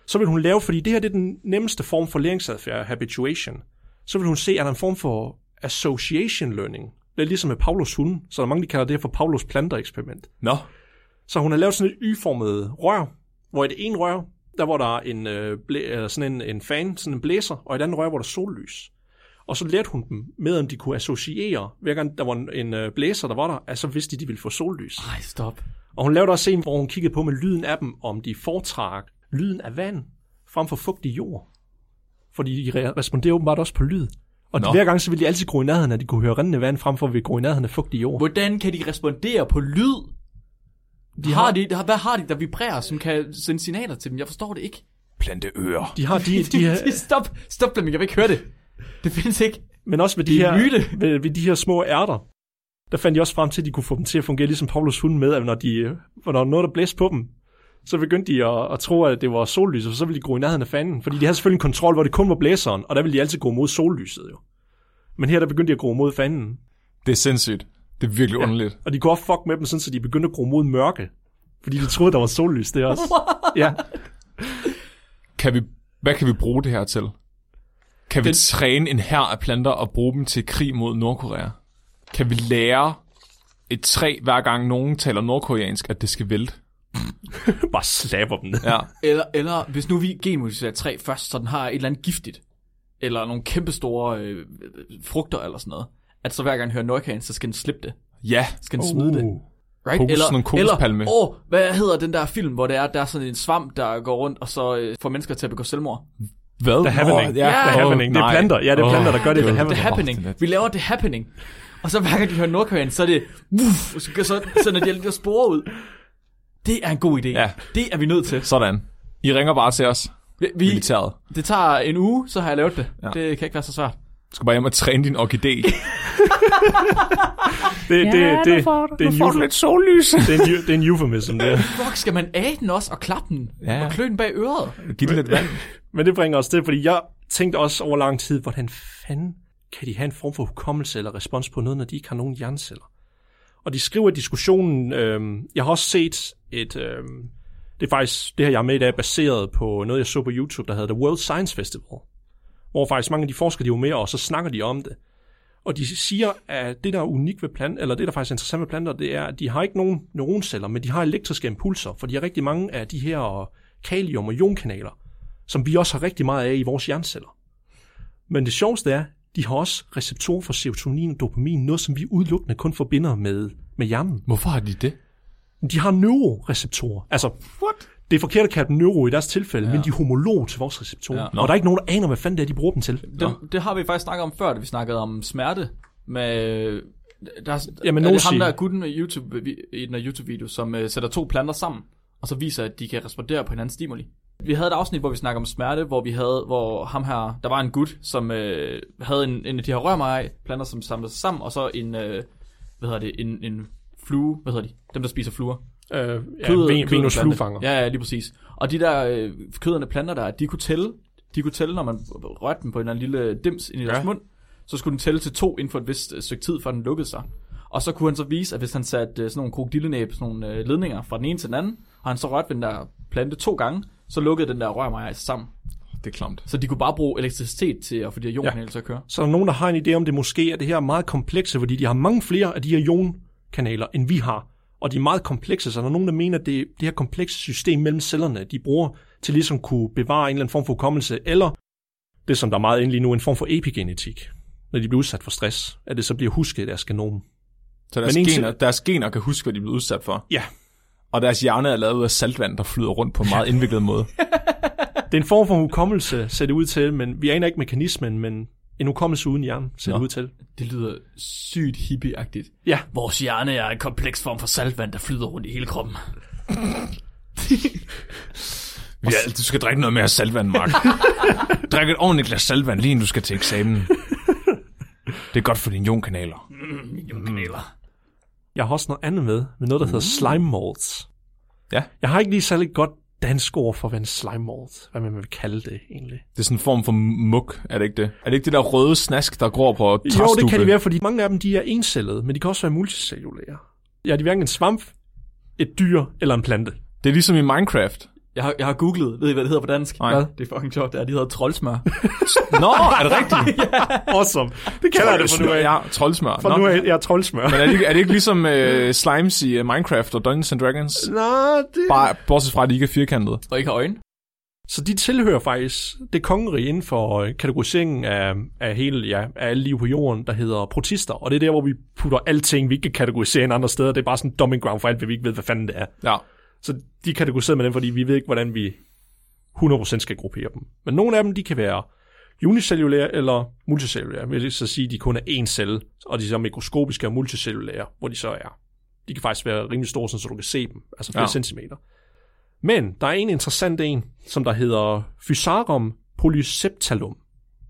Så vil hun lave, fordi det her det er den nemmeste form for læringsadfærd, habituation. Så vil hun se, er der en form for association learning. Det er ligesom med Pavlos hunde, så der er mange, der kalder det for Pavlos planter-eksperiment. Nå, Så hun har lavet sådan et y-formet rør, hvor i det ene rør, der var der en, øh, blæ, øh, sådan en, en fan, sådan en blæser, og i det andet rør var der sollys. Og så lærte hun dem med, om de kunne associere, hver gang der var en, en øh, blæser, der var der, altså vidste de, de ville få sollys. Ej, stop. Og hun lavede også en, hvor hun kiggede på med lyden af dem, om de foretrak lyden af vand frem for fugtig jord. Fordi de re- responderer åbenbart også på lyd. Og de, Nå. hver gang så ville de altid gro i nærheden, at de kunne høre rindende vand, frem for at vi gro i nærheden af fugtig jord. Hvordan kan de respondere på lyd? De har, har- de, hvad har de, der vibrerer, som kan sende signaler til dem? Jeg forstår det ikke. planteører. De har de, *laughs* de her, stop, stop Flemming, jeg vil ikke høre det. Det findes ikke. men også ved de, er her, myte. ved, ved de her små ærter, der fandt de også frem til, at de kunne få dem til at fungere ligesom Pavlos hund med, at når, de, når der var noget, der blæste på dem, så begyndte de at, at tro, at det var sollys, og så ville de gå i nærheden af fanden. Fordi de havde selvfølgelig en kontrol, hvor det kun var blæseren, og der ville de altid gå mod sollyset jo. Men her der begyndte de at gå mod fanden. Det er sindssygt. Det er virkelig underligt. Og de kunne også fuck med dem, sådan, så de begyndte at gro mod mørke. Fordi de troede, der var sollys det også. Ja. Kan vi, hvad kan vi bruge det her til? Kan vi Den- træne en her af planter og bruge dem til krig mod Nordkorea? Kan vi lære et træ, hver gang nogen taler nordkoreansk, at det skal vælte? *laughs* Bare slapper dem ned. Ja. Eller, eller hvis nu vi genmodificerer træ først, så den har et eller andet giftigt, eller nogle kæmpestore øh, frugter eller sådan noget, at så hver gang den hører Nordkorean, så skal den slippe det. Ja. Skal den smide det. Right? Kokos- sådan nogle kokospalme. Eller, åh, hvad hedder den der film, hvor det er, der er sådan en svamp, der går rundt, og så øh, får mennesker til at begå selvmord? Hvad? The Happening. Åh, Ja, The Happening. Det er planter. Ja, det er planter, der gør det. The Gud. Happening. The Happening. det Vi laver The Happening. Og så hver gang de hører Nordkorean, så er det, uff, så, så sender de alle de spore ud. Det er en god idé. Ja. Det er vi nødt til. Sådan. I ringer bare til os. Vi, vi, Militæret. det tager en uge, så har jeg lavet det. Ja. Ja. Det kan ikke være så svært. Du skal bare hjem og træne din orkidé. *laughs* Det, det, det, det, det, er en euph- sollys. det, er en, det er en euphemism, det. *laughs* Fuck, skal man æde den også og klappe den? Ja. Og klø den bag øret? Giv den lidt vand. Men det bringer os til, fordi jeg tænkte også over lang tid, hvordan fanden kan de have en form for hukommelse eller respons på noget, når de ikke har nogen hjerneceller? Og de skriver i diskussionen, øh, jeg har også set et, øh, det er faktisk, det her jeg er med i dag, er baseret på noget, jeg så på YouTube, der hedder The World Science Festival. Hvor faktisk mange af de forskere, de er jo med, og så snakker de om det. Og de siger, at det, der er unikt ved planter, eller det, der faktisk er interessant ved planter, det er, at de har ikke nogen neuronceller, men de har elektriske impulser, for de har rigtig mange af de her kalium- og ionkanaler, som vi også har rigtig meget af i vores hjerneceller. Men det sjoveste er, de har også receptorer for serotonin og dopamin, noget som vi udelukkende kun forbinder med, med hjernen. Hvorfor har de det? De har neuroreceptorer. Altså, What? det er forkert at kalde dem neuro i deres tilfælde, ja. men de er homolog til vores receptorer. Ja. Og der er ikke nogen, der aner, hvad fanden det er, de bruger dem til. Det, det har vi faktisk snakket om før, da vi snakkede om smerte. Med, der, Jamen, er det ham, der er gutten med YouTube, i den her YouTube-video, som uh, sætter to planter sammen, og så viser, at de kan respondere på hinandens stimuli. Vi havde et afsnit, hvor vi snakker om smerte, hvor vi havde, hvor ham her, der var en gut, som øh, havde en, en af de her rørmej planter, som samlede sig sammen, og så en, øh, hvad hedder det, en, en flue, hvad hedder de, dem der spiser fluer. Øh, ja, Kød- Ven- Venus fluefanger. Ja, ja, lige præcis. Og de der øh, køderne planter der, de kunne tælle, de kunne tælle, når man rørte dem på en eller anden lille dims ind i deres Ja. mund, så skulle den tælle til to inden for et vist øh, stykke tid, før den lukkede sig. Og så kunne han så vise, at hvis han satte øh, sådan nogle krokodillenæb, sådan nogle øh, ledninger fra den ene til den anden, og han så rørte ved den der plante to gange, så lukkede den der rørmejer sig sammen. Det er klamt. Så de kunne bare bruge elektricitet til at få de her ionkanaler til at køre. Så er der nogen, der har en idé om, det måske er det her meget komplekse, fordi de har mange flere af de her ionkanaler, end vi har. Og de er meget komplekse, så der er nogen, der mener, at det, det her komplekse system mellem cellerne, de bruger til ligesom kunne bevare en eller anden form for hukommelse, eller det, som der er meget inde lige nu, en form for epigenetik. Når de bliver udsat for stress, at det så bliver husket i deres genom. Så deres, Men en gener, deres gener kan huske, hvad de er blevet udsat for. Ja, Og deres hjerne er lavet ud af saltvand, der flyder rundt på en meget indviklet måde. *laughs* det er en form for hukommelse, ser det ud til, men vi aner ikke mekanismen, men en hukommelse uden hjernen, ser Nå. det ud til. Det lyder sygt hippieagtigt. Ja, Vores hjerne er en kompleks form for saltvand, der flyder rundt i hele kroppen. *laughs* Ja, du skal drikke noget mere saltvand, Mark. *laughs* Drik et ordentligt glas saltvand, lige inden du skal til eksamen. Det er godt for dine ionkanaler. Ionkanaler. jeg har også noget andet med, med noget, der hedder slime molds. Ja. Jeg har ikke lige særlig godt dansk ord for, hvad en slime mold, hvad man vil kalde det egentlig. Det er sådan en form for muk, er det ikke det? Er det ikke det der røde snask, der gror på Jo, træstube? det kan det være, fordi mange af dem de er encellede, men de kan også være multicellulære. Ja, de er hverken en svamp, et dyr eller en plante. Det er ligesom i Minecraft. Jeg har, jeg har googlet, ved I hvad det hedder på dansk? Nej. Hvad? Det er fucking sjovt, det er, de hedder troldsmør. *laughs* Nå, er det rigtigt? *laughs* Awesome. Det kalder jeg det for nu af. Ja, troldsmør. For Nå. nu af, jeg er troldsmør. Men er det, ikke, er det ikke ligesom uh, slimes i uh, Minecraft og Dungeons and Dragons? Nå, det... Bare, bortset fra, at de ikke er firkantede. Og ikke har øjne. Så de tilhører faktisk det kongerige inden for øh, kategoriseringen af, af hele, ja, af alle liv på jorden, der hedder protister. Og det er der, hvor vi putter alting, vi ikke kan kategorisere end andre steder. Det er bare sådan en dumping ground for alt, hvad vi ikke ved, hvad fanden det er. Ja. Så de er kategoriseret med dem, fordi vi ved ikke, hvordan vi 100% skal gruppere dem. Men nogle af dem, de kan være unicellulære eller multicellulære. Vil det så sige, at de kun er én celle, og de er så mikroskopiske og multicellulære, hvor de så er. De kan faktisk være rimelig store, så du kan se dem, altså flere Ja. centimeter. Men der er en interessant en, som der hedder Physarum polyseptalum.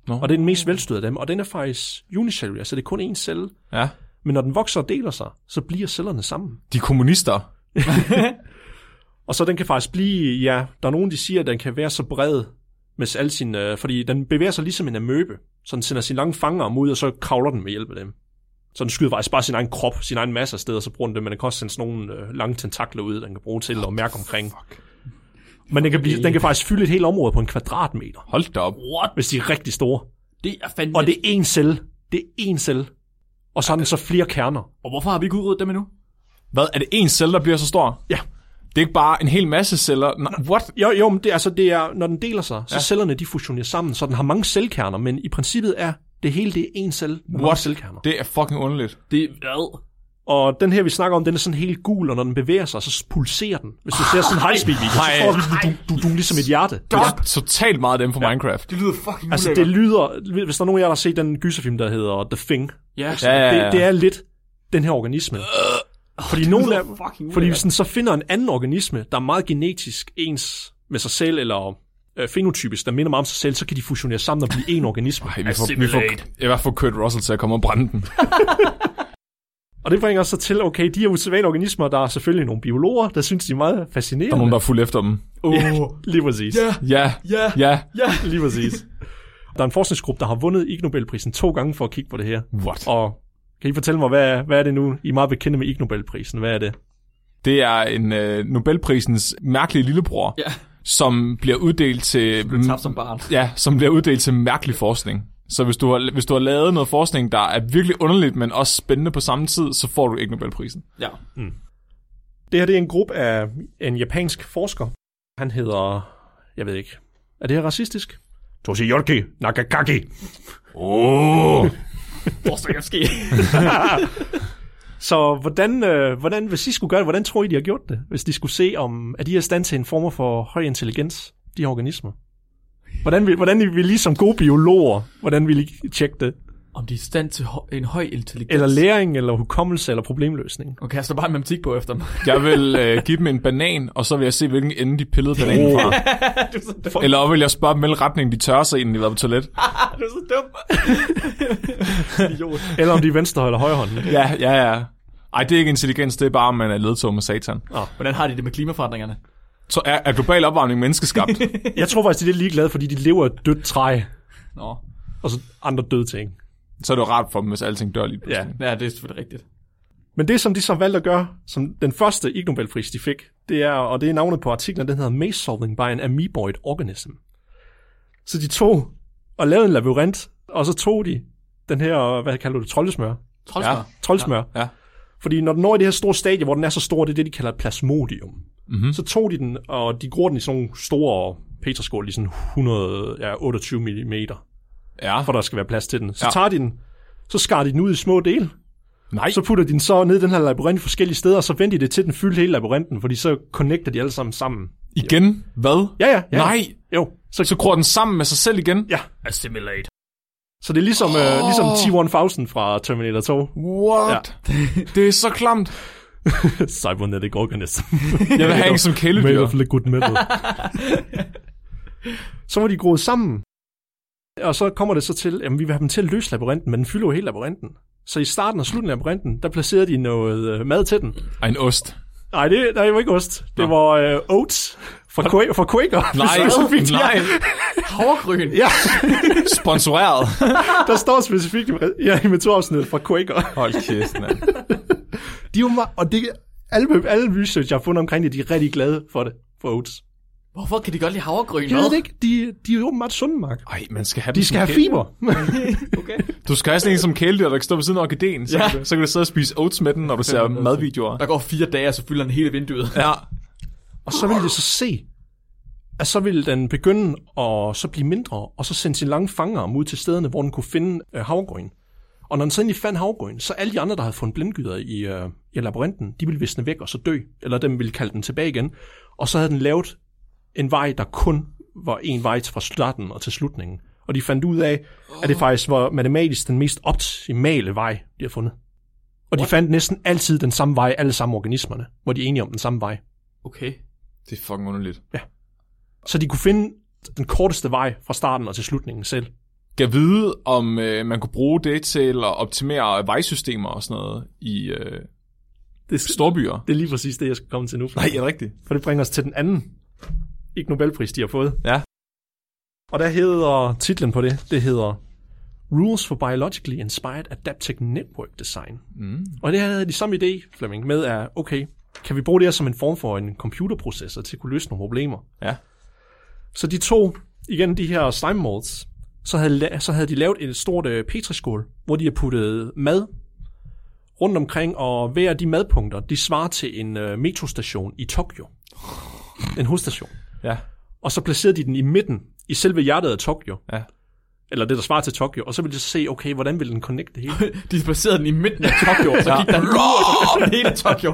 Nå. Og det er den mest velstødte af dem, og den er faktisk unicellulær, så det er kun én celle. Ja. Men når den vokser og deler sig, så bliver cellerne sammen. De er kommunister. *laughs* Og så den kan faktisk blive, ja, der er nogen, de siger, at den kan være så bred med alle sine, øh, fordi den bevæger sig ligesom en amøbe. Så den sender sine lange fanger ud, og så kravler den med hjælp af dem. Så den skyder faktisk bare sin egen krop, sin egen masse af steder, så bruger den det, men den kan også sende sådan nogle øh, lange tentakler ud, den kan bruge til at mærke omkring. Men den kan, blive, den kan faktisk fylde et helt område på en kvadratmeter, Hold da op. What? hvis de er rigtig store. Det er fandme... Og det er én celle. Det er én celle. Og så har den så flere kerner. og hvorfor har vi ikke udryddet dem endnu? Hvad? Er det en celle, der bliver så stor? Ja. Det er ikke bare en hel masse celler. Nej, what? Jo, jo, men det, altså, det er, når den deler sig, så ja. cellerne de fusionerer sammen, så den har mange cellekerner, men i princippet er det hele det er én celle med mange cellekerner. Det er fucking underligt. Det er... Hvad? Og den her, vi snakker om, den er sådan helt gul, og når den bevæger sig, så pulserer den. Hvis du ser sådan en high speed video, så får du, du, du, du, ligesom et hjerte. Det er totalt meget dem fra ja. Minecraft. Det lyder fucking Altså, det lyder... Hvis der er nogen af jer, der har set den gyserfilm, der hedder The Thing, Ja, Ja, ja, ja. det, det er lidt den her organisme. Fordi nogle af, fucking fordi hvis den så finder en anden organisme, der er meget genetisk ens med sig selv, eller øh, fenotypisk, der minder meget om sig selv, så kan de fusionere sammen og blive en organisme. Ej, vi får, vi får, jeg vil få Kurt Russell til at komme og brænde den. *laughs* Og det bringer os så til, okay, de her usædvanlige organismer, der er selvfølgelig nogle biologer, der synes, de er meget fascinerende. Der er nogen, der er fuld efter dem. Oh. Lige præcis. Ja, Ja, ja, ja. ja. Lige præcis. Der er en forskningsgruppe, der har vundet Ig Nobelprisen to gange for at kigge på det her. What? Og Kan I fortælle mig, hvad er, hvad er det nu? I er meget bekendte med Ig Nobelprisen. Hvad er det? Det er en øh, Nobelprisens mærkelige lillebror, Ja, som bliver uddelt til... tabt som barn. Ja, som bliver uddelt til mærkelig forskning. Så hvis du, har, hvis du har lavet noget forskning, der er virkelig underligt, men også spændende på samme tid, så får du ikke Nobelprisen. Ja. Det her det er en gruppe af en japansk forsker. Han hedder... Jeg ved ikke. Er det her racistisk? Toshiyuki Nakagaki. Oh. *laughs* Dostoyevsky. *laughs* Så hvordan, øh, hvordan, hvis I skulle gøre det, hvordan tror I, de har gjort det? Hvis de skulle se, om er de er i stand til en form for høj intelligens, de her organismer? Hvordan vil, hvordan vil I som gode biologer, hvordan vil I tjekke det? Om de er i stand til en høj intelligens. Eller læring, eller hukommelse, eller problemløsning? Okay, jeg står bare en matematik på efter dem. Jeg vil øh, give dem en banan, og så vil jeg se, hvilken ende de pillede bananen fra. *laughs* du er så dum. Eller også vil jeg spørge dem, hvilken retning de tørrer sig, inden de på toilet. *laughs* Du er så dum. *laughs* Idiot. Eller om de er venstre eller højre hånd? Ja, ja, ja. Ej, det er ikke intelligens, det er bare, om man er ledtog med satan. Hvordan har de det med klimaforandringerne? Så er, er global opvarmning menneskeskabt? Jeg tror faktisk, de er lidt ligeglade, fordi de lever af dødt træ, Nå, og så andre døde ting. Så er det jo rart for dem, hvis alting dør lige pludselig. ja, det er selvfølgelig rigtigt. Men det, som de så valgte at gøre, som den første Ig Nobelpris, de fik, det er, og det er navnet på artiklen, den hedder Maze Solving by an Amoeboid Organism. Så de tog og lavede en labyrint, og så tog de den her, hvad kalder du det, troldesmør? Troldspør. Ja. Ja. Troldesmør. Ja. ja. Fordi når den når i det her store stadie, hvor den er så stor, det er det, de kalder et plasmodium. Mhm. Mm-hmm. Så tog de den, og de gror den i sådan nogle store petriskål, i sådan 100, ja, 28 mm, ja. for der skal være plads til den. Så Ja. ja. tager de den, så skar de den ud i små dele, Nej, så putter de den så ned i den her labyrint forskellige steder, og så venter de det til den fylder hele labyrinten, fordi så connecter de alle sammen sammen. igen? Hvad? Ja, ja. ja. Nej, Jo. Så, så gror den sammen med sig selv igen? ja. Assimilate. Så det er ligesom, oh. øh, ligesom T-1000 fra Terminator 2. What? *laughs* Det er så klamt. *laughs* Cybernetic organism. Jeg vil have en som *laughs* Made kæledyr. of liquid metal. så var de groet sammen. Og så kommer det så til, at vi vil have dem til at løse labyrinten, men den fylder jo hele labyrinten. Så i starten og slutningen af labyrinten, der placerede de noget øh, mad til den. Ej, en ost. Nej, det, nej, det var ikke ost. Det Nå. var øh, oats fra, Qua- fra Quaker. *laughs* Nej, Specifikt, ja. nej. Havregryn. Ja, *laughs* Sponsoreret. *laughs* der står specifikt ja, i metodafsnittet fra Quaker. Hold kæft, mand. De er jo meget, og det, alle, alle research, jeg har fundet omkring det, de er rigtig glade for det, for oats. Hvorfor kan de godt lide havregryn? Jeg ved det ikke, de, de er jo åbenbart sunde, Mark. Ej, man skal have De skal have fiber. *laughs* Okay. Du skal have sådan en som kæledyr, der kan stå ved siden af orkideen. Så, Ja. kan du, så kan du sidde og spise oats med den, når du ser madvideoer. Der går fire dage, og så fylder den hele vinduet. Ja. Og så vil de så se, at så vil den begynde at så blive mindre, og så sende sine lange fangarm ud til stederne, hvor den kunne finde øh, havgrøn. Og når den så endelig fandt havgrøn, så alle de andre, der havde fundet blindgyder i, øh, i labyrinten, de ville visne væk og så dø, eller dem ville kalde den tilbage igen. Og så havde den lavet en vej, der kun var en vej fra starten og til slutningen. Og de fandt ud af, at det faktisk var matematisk den mest optimale vej, de har fundet. Og de fandt næsten altid den samme vej, alle samme organismerne, hvor de er enige om den samme vej. Okay. Det er fucking underligt. Så de kunne finde den korteste vej fra starten og til slutningen selv. Kan vide, om øh, man kunne bruge det til at optimere vejsystemer og sådan noget i øh, Det, storbyer. det er lige præcis det, jeg skal komme til nu. Nej, er det rigtigt? For det bringer os til den anden ikke Nobelpris, de har fået. Ja. Og der hedder titlen på det, det hedder Rules for Biologically Inspired Adaptive Network Design. Mm. Og det her havde de samme idé, Flemming, med at, okay, kan vi bruge det her som en form for en computerprocessor til at kunne løse nogle problemer? Ja. Så de tog igen de her slime molds, så havde, så havde de lavet et stort øh, petriskål, hvor de har puttet mad rundt omkring, og hver af de madpunkter, de svarer til en øh, metrostation i Tokyo. En hovedstation. Ja. Og så placerede de den i midten, i selve hjertet af Tokyo. Ja. Eller det, der svarer til Tokyo. Og så ville de se, okay, hvordan vil den connecte det hele? *laughs* De placerede den i midten af Tokyo, og så Ja. gik der en lur, og så *laughs* hele Tokyo.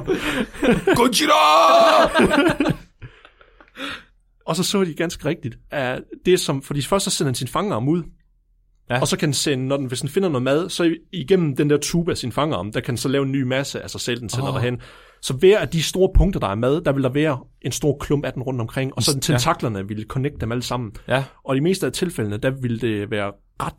*laughs* Gojira! Og så så de ganske rigtigt, at det som, fordi først så sender den sin fangarm ud, Ja. og så kan den sende, når den, hvis den finder noget mad, så igennem den der tube af sin fangarm, der kan den så lave en ny masse af sig selv, den sender oh. derhen. Så hver af de store punkter, der er mad, der vil der være en stor klump af den rundt omkring, og så den Ja. tentaklerne vil connecte dem alle sammen. ja. Og i de meste af tilfældene, der vil det være ret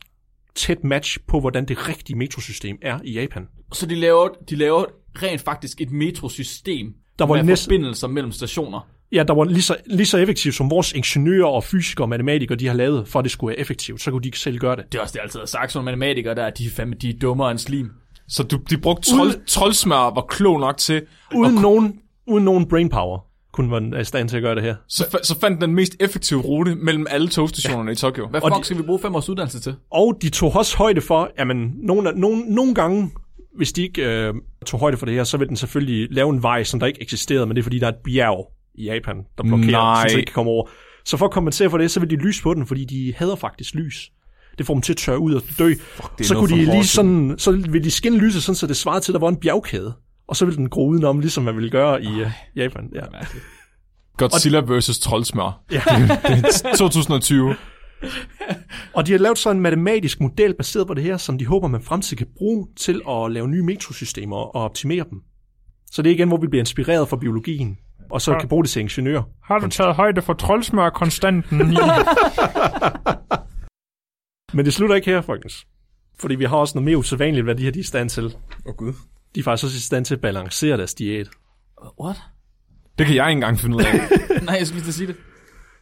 tæt match på, hvordan det rigtige metrosystem er i Japan. Så de laver, de laver rent faktisk et metrosystem Der var næsten- forbindelser mellem stationer. Ja, der var lige så, lige så effektivt, som vores ingeniører og fysikere og matematikere, de har lavet, for at det skulle være effektivt. Så kunne de ikke selv gøre det. Det er også det, jeg altid har sagt, som matematikere der, de er fandme, de er dummere end slim. Så du, de brugte trold, troldsmør var klog nok til, Uden nogen, uden nogen brainpower kunne man være i stand til at gøre det her. så, fa- så fandt den mest effektive rute mellem alle togstationerne ja. i Tokyo. Hvad Og fuck de- skal vi bruge fem års uddannelse til? Og de tog også højde for, jamen, nogle, nogle, nogle gange, hvis de ikke øh, tog højde for det her, så vil den selvfølgelig lave en vej, som der ikke eksisterede, men det er fordi, der er et bjerg i Japan, der blokerer, Nej. så de ikke kan komme over. Så for at kompensere for det, så vil de lyse på den, fordi de hader faktisk lys. Det får dem til at tørre ud og dø. er så kunne de lige sådan, så vil de skinne lyset sådan, så det svarede til, at der var en bjergkæde. Og så vil den gro udenom, ligesom man ville gøre i uh, Japan. Ja. Godzilla vs. troldsmør. Ja. Det er 2020. Og de har lavet så en matematisk model baseret på det her, som de håber, man fremtid kan bruge til at lave nye metrosystemer og optimere dem. Så det er igen, hvor vi bliver inspireret fra biologien, og så kan bruge det til ingeniører. Har du taget højde for troldsmør-konstanten. *laughs* Men det slutter ikke her, folkens. Fordi vi har også noget mere usædvanligt, hvad de her de er i stand til. Åh oh, gud. De er faktisk også i stand til at balancere deres diæt. What? Det kan jeg ikke engang finde ud af. *laughs* Nej, jeg skulle lige sige det.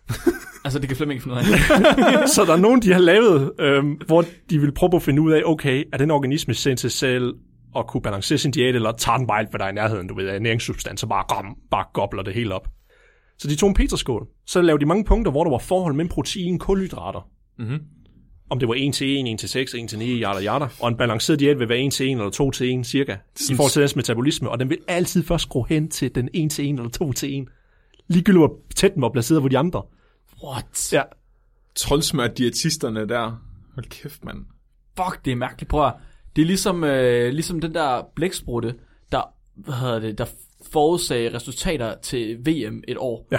*laughs* altså, det kan Flemming ikke finde ud af. *laughs* så der er nogen, de har lavet, øhm, hvor de vil prøve at finde ud af, okay, er den organisme stand til selv at kunne balancere sin diæt, eller tager den bare alt, hvad der er i nærheden, du ved, af næringssubstans, og bare, gom, bare gobler det hele op. Så de tog en peterskål. Så lavede de mange punkter, hvor der var forhold mellem protein kulhydrater. Mhm. Om det var 1 til 1, 1 til 6, 1 til 9, yada yada. Og en balanceret diæt vil være 1 til 1 eller 2 til 1 cirka. I forhold til deres metabolisme. Og den vil altid først gå hen til den 1 til 1 eller 2 til 1. Ligegyldigt hvor tæt den var placeret på de andre. What? Ja. Troldsmør diætisterne der. Hold kæft, mand. Fuck, det er mærkeligt. Prøv at, Det er ligesom, øh, ligesom den der blæksprutte, der, hvad hedder det, der forudsagde resultater til VM et år. Ja.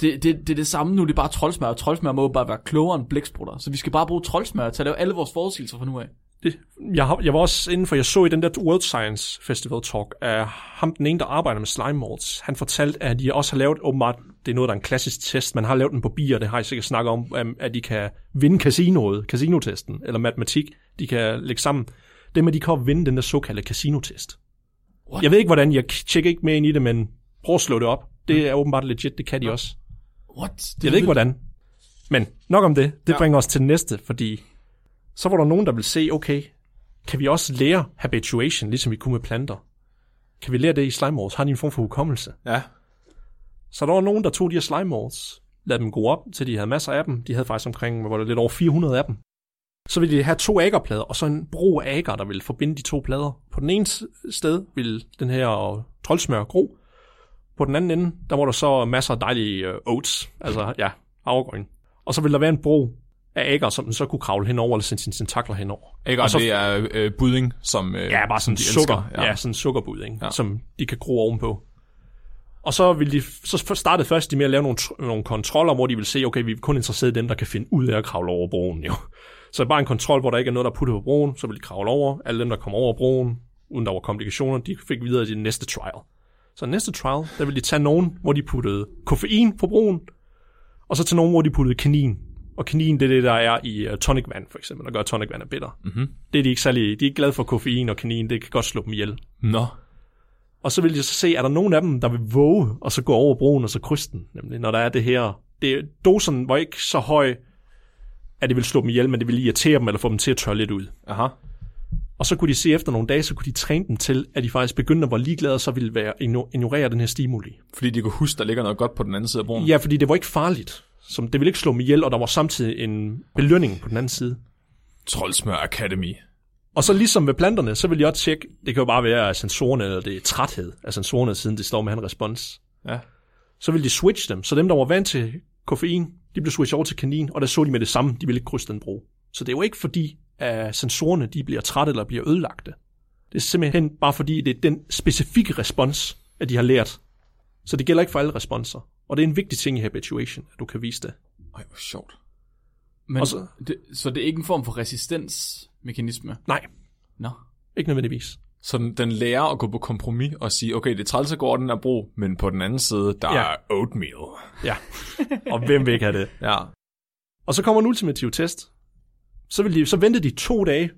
Det, det, det er det samme nu, det er bare troldsmør, og troldsmør må bare være klogere end blæksprutter. Så vi skal bare bruge troldsmør til at lave alle vores forudsigelser fra nu af. Det, jeg, har, jeg var også inden for, jeg så i den der World Science Festival talk, af ham den ene, der arbejder med slime molds. Han fortalte, at de også har lavet, åbenbart, det er noget, der er en klassisk test, man har lavet den på bier, det har jeg sikkert snakket om, øhm, at de kan vinde casinoet, casinotesten, eller matematik, de kan lægge sammen. Det med, at de kan vinde den der såkaldte casinotest. What? Jeg ved ikke, hvordan, jeg tjekker ikke mere ind i det, men prøv at slå det op. Det er åbenbart legit, det kan de også. What? Det Jeg ved ikke, hvordan. Men nok om det. Det Ja. bringer os til næste, fordi så var der nogen, der vil se, okay, kan vi også lære habituation, ligesom vi kunne med planter? Kan vi lære det i slime molds? Har de en form for hukommelse? Ja. Så der var nogen, der tog de her slime molds, lad dem gå op, til de havde masser af dem. De havde faktisk omkring, var det, lidt over 400 af dem. Så ville de have to agerplader, og så en bro af ager, der ville forbinde de to plader. På den ene sted ville den her troldsmør gro. På den anden ende, der var der så masser af dejlige øh, oats, altså ja, havregryn. Og så ville der være en bro af ægger, som den så kunne kravle henover, eller sende sine tentakler henover. Og og så- det er øh, budding, som, øh, Ja, bare som sådan de sukker. elsker. Ja. ja, sådan en sukkerbud, ikke? Ja. Som de kan gro ovenpå. Og så, vil de, så startede først de med at lave nogle, nogle kontroller, hvor de vil se, okay, vi er kun interesseret i dem, der kan finde ud af at kravle over broen. Jo. Så bare en kontrol, hvor der ikke er noget, der er puttet på broen, så vil de kravle over. Alle dem, der kommer over broen, uden der var komplikationer, de fik videre til næste trial. Så næste trial, der vil de tage nogen, hvor de puttede koffein på broen, og så til nogen, hvor de puttede kanin. Og kanin, det er det, der er i uh, tonic vand, for eksempel, der gør at tonic vand er bitter. Mhm. Det er de ikke særlig, de er ikke glade for koffein og kanin, det kan godt slå dem ihjel. Nå. Og så vil de så se, er der nogen af dem, der vil våge, og så gå over broen og så krydse den. Nemlig, når der er det her. Det, dosen var ikke så høj, at det ville slå dem ihjel, men det ville irritere dem, eller få dem til at tørre lidt ud. Aha. Og så kunne de se efter nogle dage, så kunne de træne dem til, at de faktisk begyndte at være ligeglade, og så ville være, igno- ignorere den her stimuli. Fordi de kunne huske, der ligger noget godt på den anden side af broen. Ja, fordi det var ikke farligt. Som, det ville ikke slå dem ihjel, og der var samtidig en belønning på den anden side. Troldsmør Academy. Og så ligesom med planterne, så vil jeg også tjekke, det kan jo bare være af sensorerne, eller det er træthed af sensorerne, siden det står med en respons. Ja. så ville de switch dem. Så dem, der var vant til koffein, de blev switchet over til kanin, og der så de med det samme, de ville ikke krydse den bro. Så det er jo ikke fordi, at sensorerne de bliver trætte eller bliver ødelagte. Det er simpelthen bare fordi, det er den specifikke respons, at de har lært. Så det gælder ikke for alle responser. Og det er en vigtig ting i habituation, at du kan vise det. Ej, hvor sjovt. Men, Og så, det, så det er ikke en form for resistensmekanisme? Nej, Nå. ikke nødvendigvis. Så den, den lærer at gå på kompromis og sige, okay, det er træls at gå over den her bro, men på den anden side, der Ja. er oatmeal. Ja, og hvem vil ikke have det? *laughs* Ja. Og så kommer en ultimativ test. Så, vil de, så ventede de to dage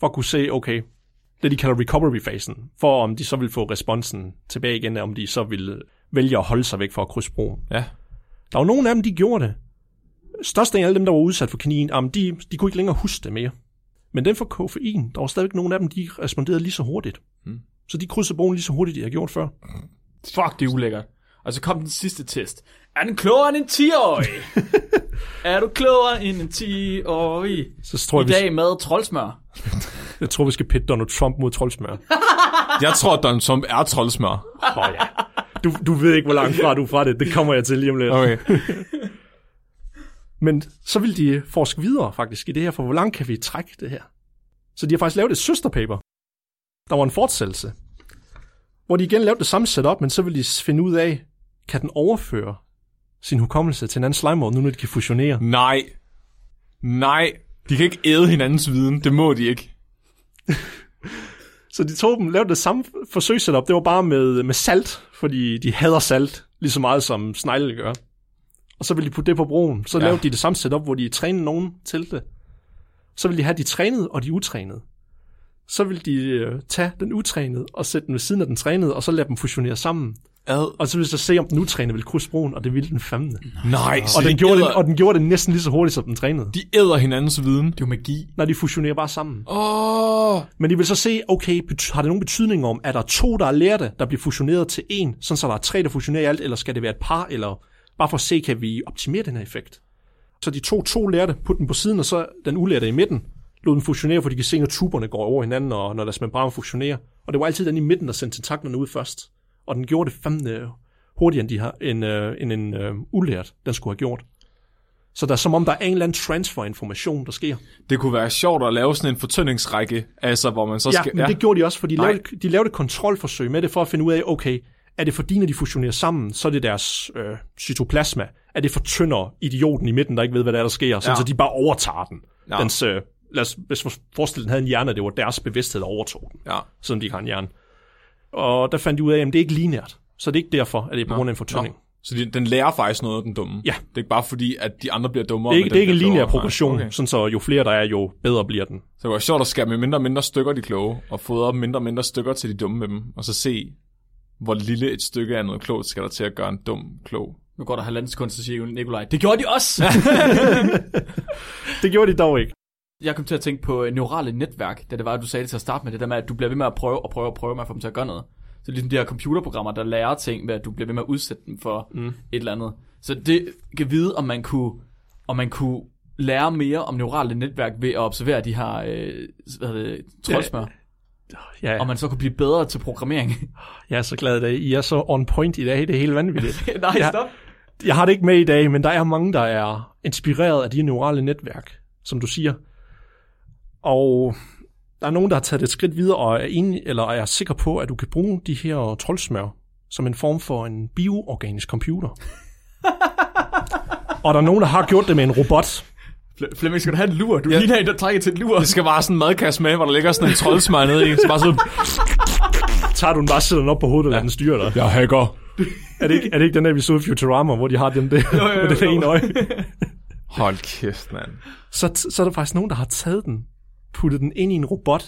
for at kunne se, okay, det de kalder recovery-fasen, for om de så vil få responsen tilbage igen, om de så vil vælge at holde sig væk fra at krydse broen. Ja. Der var nogle af dem, de gjorde det. Størst af alle dem, der var udsat for kanin, jamen, de, de kunne ikke længere huske det mere. Men den for koffein, der var stadigvæk nogle af dem, de responderede lige så hurtigt. Mm. Så de krydsede broen lige så hurtigt, de har gjort før. Fuck, det er ulækkert. Og så kom den sidste test. Er den klogere end en 10-årig? *laughs* er du klogere end en 10-årig? Så tror I jeg, vi, dag med troldsmør. *laughs* jeg tror, vi skal pitte Donald Trump mod troldsmør. *laughs* Jeg tror, Donald Trump er troldsmør. Åh oh, ja. Du, du ved ikke, hvor langt fra du er fra det. Det kommer jeg til lige om lidt. Okay. *laughs* Men så vil de forske videre faktisk i det her, for hvor langt kan vi trække det her? Så de har faktisk lavet et søsterpaper. Der var en fortsættelse. Hvor de igen lavede det samme setup, men så vil de finde ud af, kan den overføre sin hukommelse til en anden slimer, nu når de kan fusionere. Nej. Nej. De kan ikke æde hinandens viden. Det må de ikke. *laughs* Så de tog dem, lavede det samme forsøgssetup. Det var bare med, med salt, fordi de hader salt, lige så meget som snegle gør. Og så ville de putte det på broen. Så ja. lavede de det samme setup, hvor de trænede nogen til det. Så ville de have de trænede og de utrænede. Så ville de øh, tage den utrænede og sætte den ved siden af den trænede, og så lade dem fusionere sammen. Ad. Og så ville de så se, om den utrænede ville krydse broen, og det ville den fandme. Nej. Og den, gjorde det, og den gjorde det næsten lige så hurtigt, som den trænede. De æder hinandens viden. Det er jo magi. Når de fusionerer bare sammen. Åh. Oh. Men de vil så se, okay, har det nogen betydning om, er der to, der er lærte, der bliver fusioneret til en, sådan så der er tre, der fusionerer i alt, eller skal det være et par, eller bare for at se, kan vi optimere den her effekt. Så de to to lærte, putte den på siden, og så den ulærte i midten, lod den fusionere, for de kan se, når tuberne går over hinanden, og når deres membran fusionerer. Og det var altid den i midten, der sendte tentaklerne ud først. Og den gjorde det fandme hurtigere, end, de har, end, øh, end en øh, ulært, den skulle have gjort. Så der er som om, der er en eller anden transfer-information, der sker. Det kunne være sjovt at lave sådan en fortyndingsrække, altså hvor man så Ja, skal... men det gjorde de også, for de Nej. lavede, de lavede et kontrolforsøg med det, for at finde ud af, okay, er det fordi, når de fusionerer sammen, så er det deres øh, cytoplasma? Er det for tynder idioten i midten, der ikke ved, hvad der er, der sker, sådan, Ja. så de bare overtager den? Ja. Dens, øh, lad os hvis vi forestille, den havde en hjerne, det var deres bevidsthed, der overtog den, Ja. selvom de har en hjerne. Og der fandt de ud af, at det er ikke lineært, så det er ikke derfor, at det er på grund af en fortynding. Nå. Så de, den lærer faktisk noget af den dumme. Ja. Det er ikke bare fordi, at de andre bliver dummere. Det er ikke, det er ikke en lineær progression, okay. sådan så jo flere der er, jo bedre bliver den. Så det var sjovt at skære med mindre og mindre stykker de kloge, og fodre mindre og mindre stykker til de dumme med dem, og så se, hvor lille et stykke af noget klogt skal der til at gøre en dum klog. Nu går der halvanden sekund, så siger Nikolaj, det gjorde de også! *laughs* *laughs* Det gjorde de dog ikke. Jeg kom til at tænke på øh, neurale netværk, da det var, at du sagde det til at starte med, det der med, at du bliver ved med at prøve og prøve og prøve med at få dem til at gøre noget. Så ligesom de her computerprogrammer, der lærer ting ved, at du bliver ved med at udsætte dem for mm. et eller andet. Så det kan vide, om man kunne, om man kunne lære mere om neurale netværk ved at observere de her øh, hvad det, troldsmør. Ja, Og man så kunne blive bedre til programmering. *laughs* jeg er så glad, at I er så on point i dag. Det er helt vanvittigt. *laughs* Nej, Ja. stop. Jeg har det ikke med i dag, men der er mange, der er inspireret af de neurale netværk, som du siger. Og der er nogen, der har taget det et skridt videre og er, enig, eller er sikker på, at du kan bruge de her troldsmør som en form for en bioorganisk computer. *laughs* og der er nogen, der har gjort det med en robot. Fle- Flemming, skal du have en lur? Du Ja. ligner en, der trækker til en lur. Det skal bare sådan en madkasse med, hvor der ligger sådan en troldsmør nede i. Så bare så, Tager du den bare sætter den op på hovedet, og den styre dig. jeg hacker. Er det, ikke, er det ikke den der episode Futurama, hvor de har den der Jo, jo, *laughs* med det jo. ene øje? *laughs* Hold kæft, mand. så, så er der faktisk nogen, der har taget den, puttet den ind i en robot,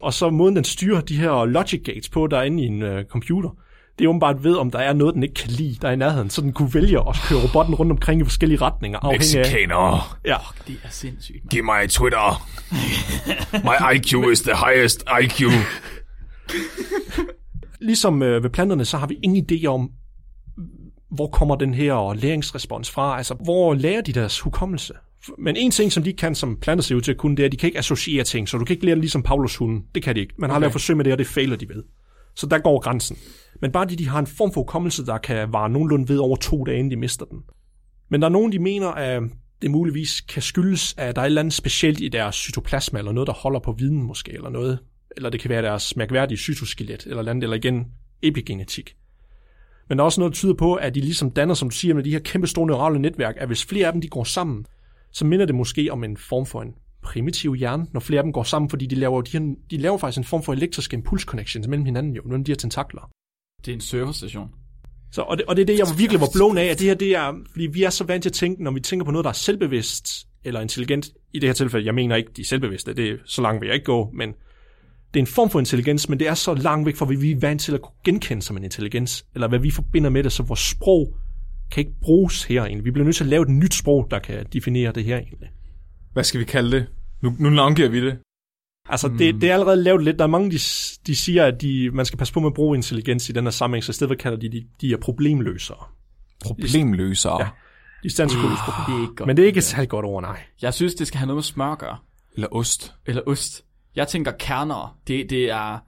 og så måden den styrer de her logic gates på, der er inde i en øh, computer, det er åbenbart ved, om der er noget, den ikke kan lide, der er i nærheden, så den kunne vælge at køre robotten rundt omkring i forskellige retninger. Mexicaner, Ja, Det er sindssygt, man. giv mig Twitter. My IQ is the highest IQ. *laughs* ligesom øh, ved planterne, så har vi ingen idé om, hvor kommer den her læringsrespons fra, altså hvor lærer de deres hukommelse? Men en ting, som de kan, som planter ser ud til at kunne, det er, at de kan ikke associere ting, så du kan ikke lære det ligesom Paulus hunden. Det kan de ikke. Man har okay. lavet forsøg med det, og det fejler de ved. Så der går grænsen. Men bare de, de har en form for hukommelse, der kan vare nogenlunde ved over to dage, inden de mister den. Men der er nogen, de mener, at det muligvis kan skyldes, at der er et eller andet specielt i deres cytoplasma, eller noget, der holder på viden måske, eller noget. Eller det kan være deres mærkværdige cytoskelet, eller andet, eller igen epigenetik. Men der er også noget, der tyder på, at de ligesom danner, som du siger, med de her kæmpe store neurale netværk, at hvis flere af dem de går sammen, så minder det måske om en form for en primitiv hjerne, når flere af dem går sammen, fordi de laver, de, her, de laver faktisk en form for elektriske impulsconnections mellem hinanden, jo, mellem de her tentakler. Det er en serverstation. Så, og, det, og det er det, jeg virkelig var blown af, at det her, det er, fordi vi er så vant til at tænke, når vi tænker på noget, der er selvbevidst eller intelligent, i det her tilfælde, jeg mener ikke, de er selvbevidste, det er så langt vil jeg ikke gå, men det er en form for intelligens, men det er så langt væk fra, hvad vi er vant til at kunne genkende som en intelligens, eller hvad vi forbinder med det, så vores sprog kan ikke bruges her egentlig. Vi bliver nødt til at lave et nyt sprog, der kan definere det her egentlig. Hvad skal vi kalde det? Nu, nu navngiver vi det. Altså, det, det er allerede lavet lidt. Der er mange, de, de siger, at de, man skal passe på med at bruge intelligens i den her sammenhæng, så i stedet for kalder de, de, de er problemløsere. Problemløsere. Ja. De stand skulle løse Det er ikke godt. Men det er ikke et særligt godt ord, nej. Jeg synes, det skal have noget med smør at gøre. Eller ost. Eller ost. Jeg tænker kerner. Det, det er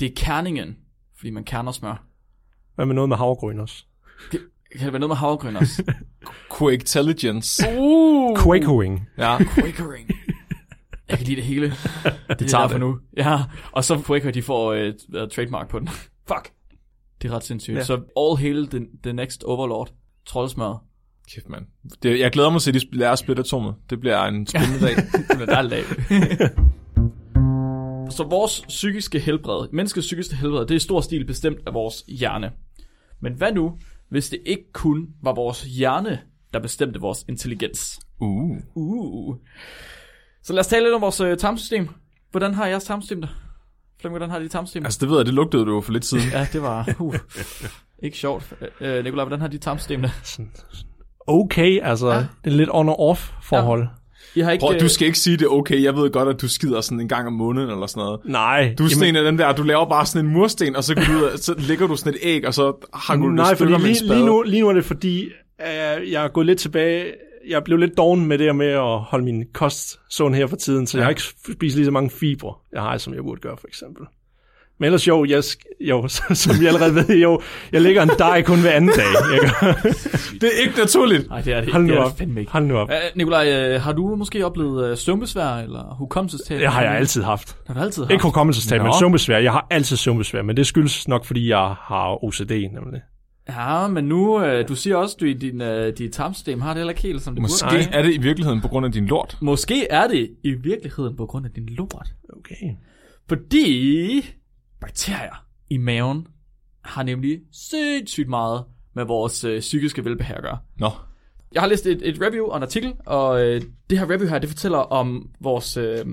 det er kerningen, fordi man kerner smør. Hvad med noget med havregryn også? Kan det være noget med havregryn også? *laughs* Quaketelligence. uh, Quakehoing. ja. Quakering. Jeg kan lide det hele. *laughs* Det, det tager er det. nu. Ja, og så Quaker, de får øh, uh, trademark på den. *laughs* Fuck. Det er ret sindssygt. Ja. Så all hail the, the next overlord. Troldsmør. Kæft, mand. Det, jeg glæder mig til, at de lærer at splitte atomet. Det bliver en spændende dag. Det bliver dejligt dag. Så vores psykiske helbred, menneskets psykiske helbred, det er i stor stil bestemt af vores hjerne. Men hvad nu, hvis det ikke kun var vores hjerne, der bestemte vores intelligens? Uh. Uh. Så lad os tale lidt om vores øh, tarmsystem. Hvordan har jeres tarmsystem det? Flemming, hvordan har dit tarmsystem det? Altså, det ved jeg, det lugtede du for lidt siden. Ja, det var uh, ikke sjovt. Øh, Nikolaj, hvordan har dit tarmsystem sådan. Okay, altså, ja. det er lidt on-off forhold. Jeg har ikke... Prøv, øh, du skal ikke sige det okay. Jeg ved godt, at du skider sådan en gang om måneden eller sådan noget. Nej. Du er sådan en af dem der, du laver bare sådan en mursten, og så, går du ud, så lægger du sådan et æg, og så har du Nej, det fordi lige, lige, nu, lige nu er det fordi, øh, jeg er gået lidt tilbage. Jeg blev lidt doven med det her med at holde min kost sund her for tiden, så ja. jeg har ikke spist lige så mange fibre, jeg har, som jeg burde gøre, for eksempel. Men ellers jo, jeg, jo *laughs* som vi allerede ved, jo, jeg lægger en dej kun hver anden dag. Jeg *laughs* gør. Det er ikke naturligt. Nej, det er det, Hold det nu er op. det ikke. Hold nu op. Uh, Nikolaj, øh, har du måske oplevet øh, søvnbesvær eller hukommelsestab? Det har jeg altid haft. Har du altid haft? Ikke hukommelsestab, men søvnbesvær. Jeg har altid søvnbesvær, men det skyldes nok, fordi jeg har OCD, nemlig. Ja, men nu, øh, du siger også, at du i din, øh, dit tarmsystem har det heller ikke helt, som det Måske burde. er det i virkeligheden på grund af din lort. Måske er det i virkeligheden på grund af din lort. Okay. Fordi bakterier i maven har nemlig sindssygt meget med vores øh, psykiske velbehag at gøre. Nå. Jeg har læst et, et review og en artikel, og øh, det her review her, det fortæller om vores øh,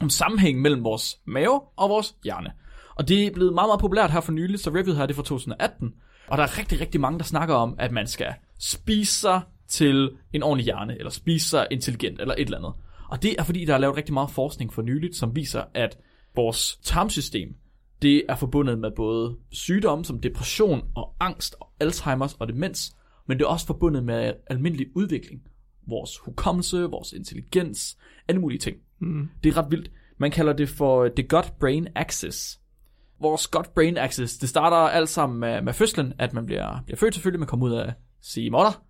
om sammenhængen mellem vores mave og vores hjerne. Og det er blevet meget, meget populært her for nylig, så reviewet her det er fra 2018. Og der er rigtig, rigtig mange, der snakker om, at man skal spise sig til en ordentlig hjerne, eller spise sig intelligent, eller et eller andet. Og det er fordi, der er lavet rigtig meget forskning for nyligt, som viser, at vores tarmsystem, det er forbundet med både sygdomme som depression og angst og Alzheimer's og demens, men det er også forbundet med almindelig udvikling. Vores hukommelse, vores intelligens, alle mulige ting. Mm. Det er ret vildt. Man kalder det for the gut-brain axis. Vores gut-brain axis, det starter alt sammen med, med fødslen, at man bliver, bliver født selvfølgelig, man kommer ud af sige motter,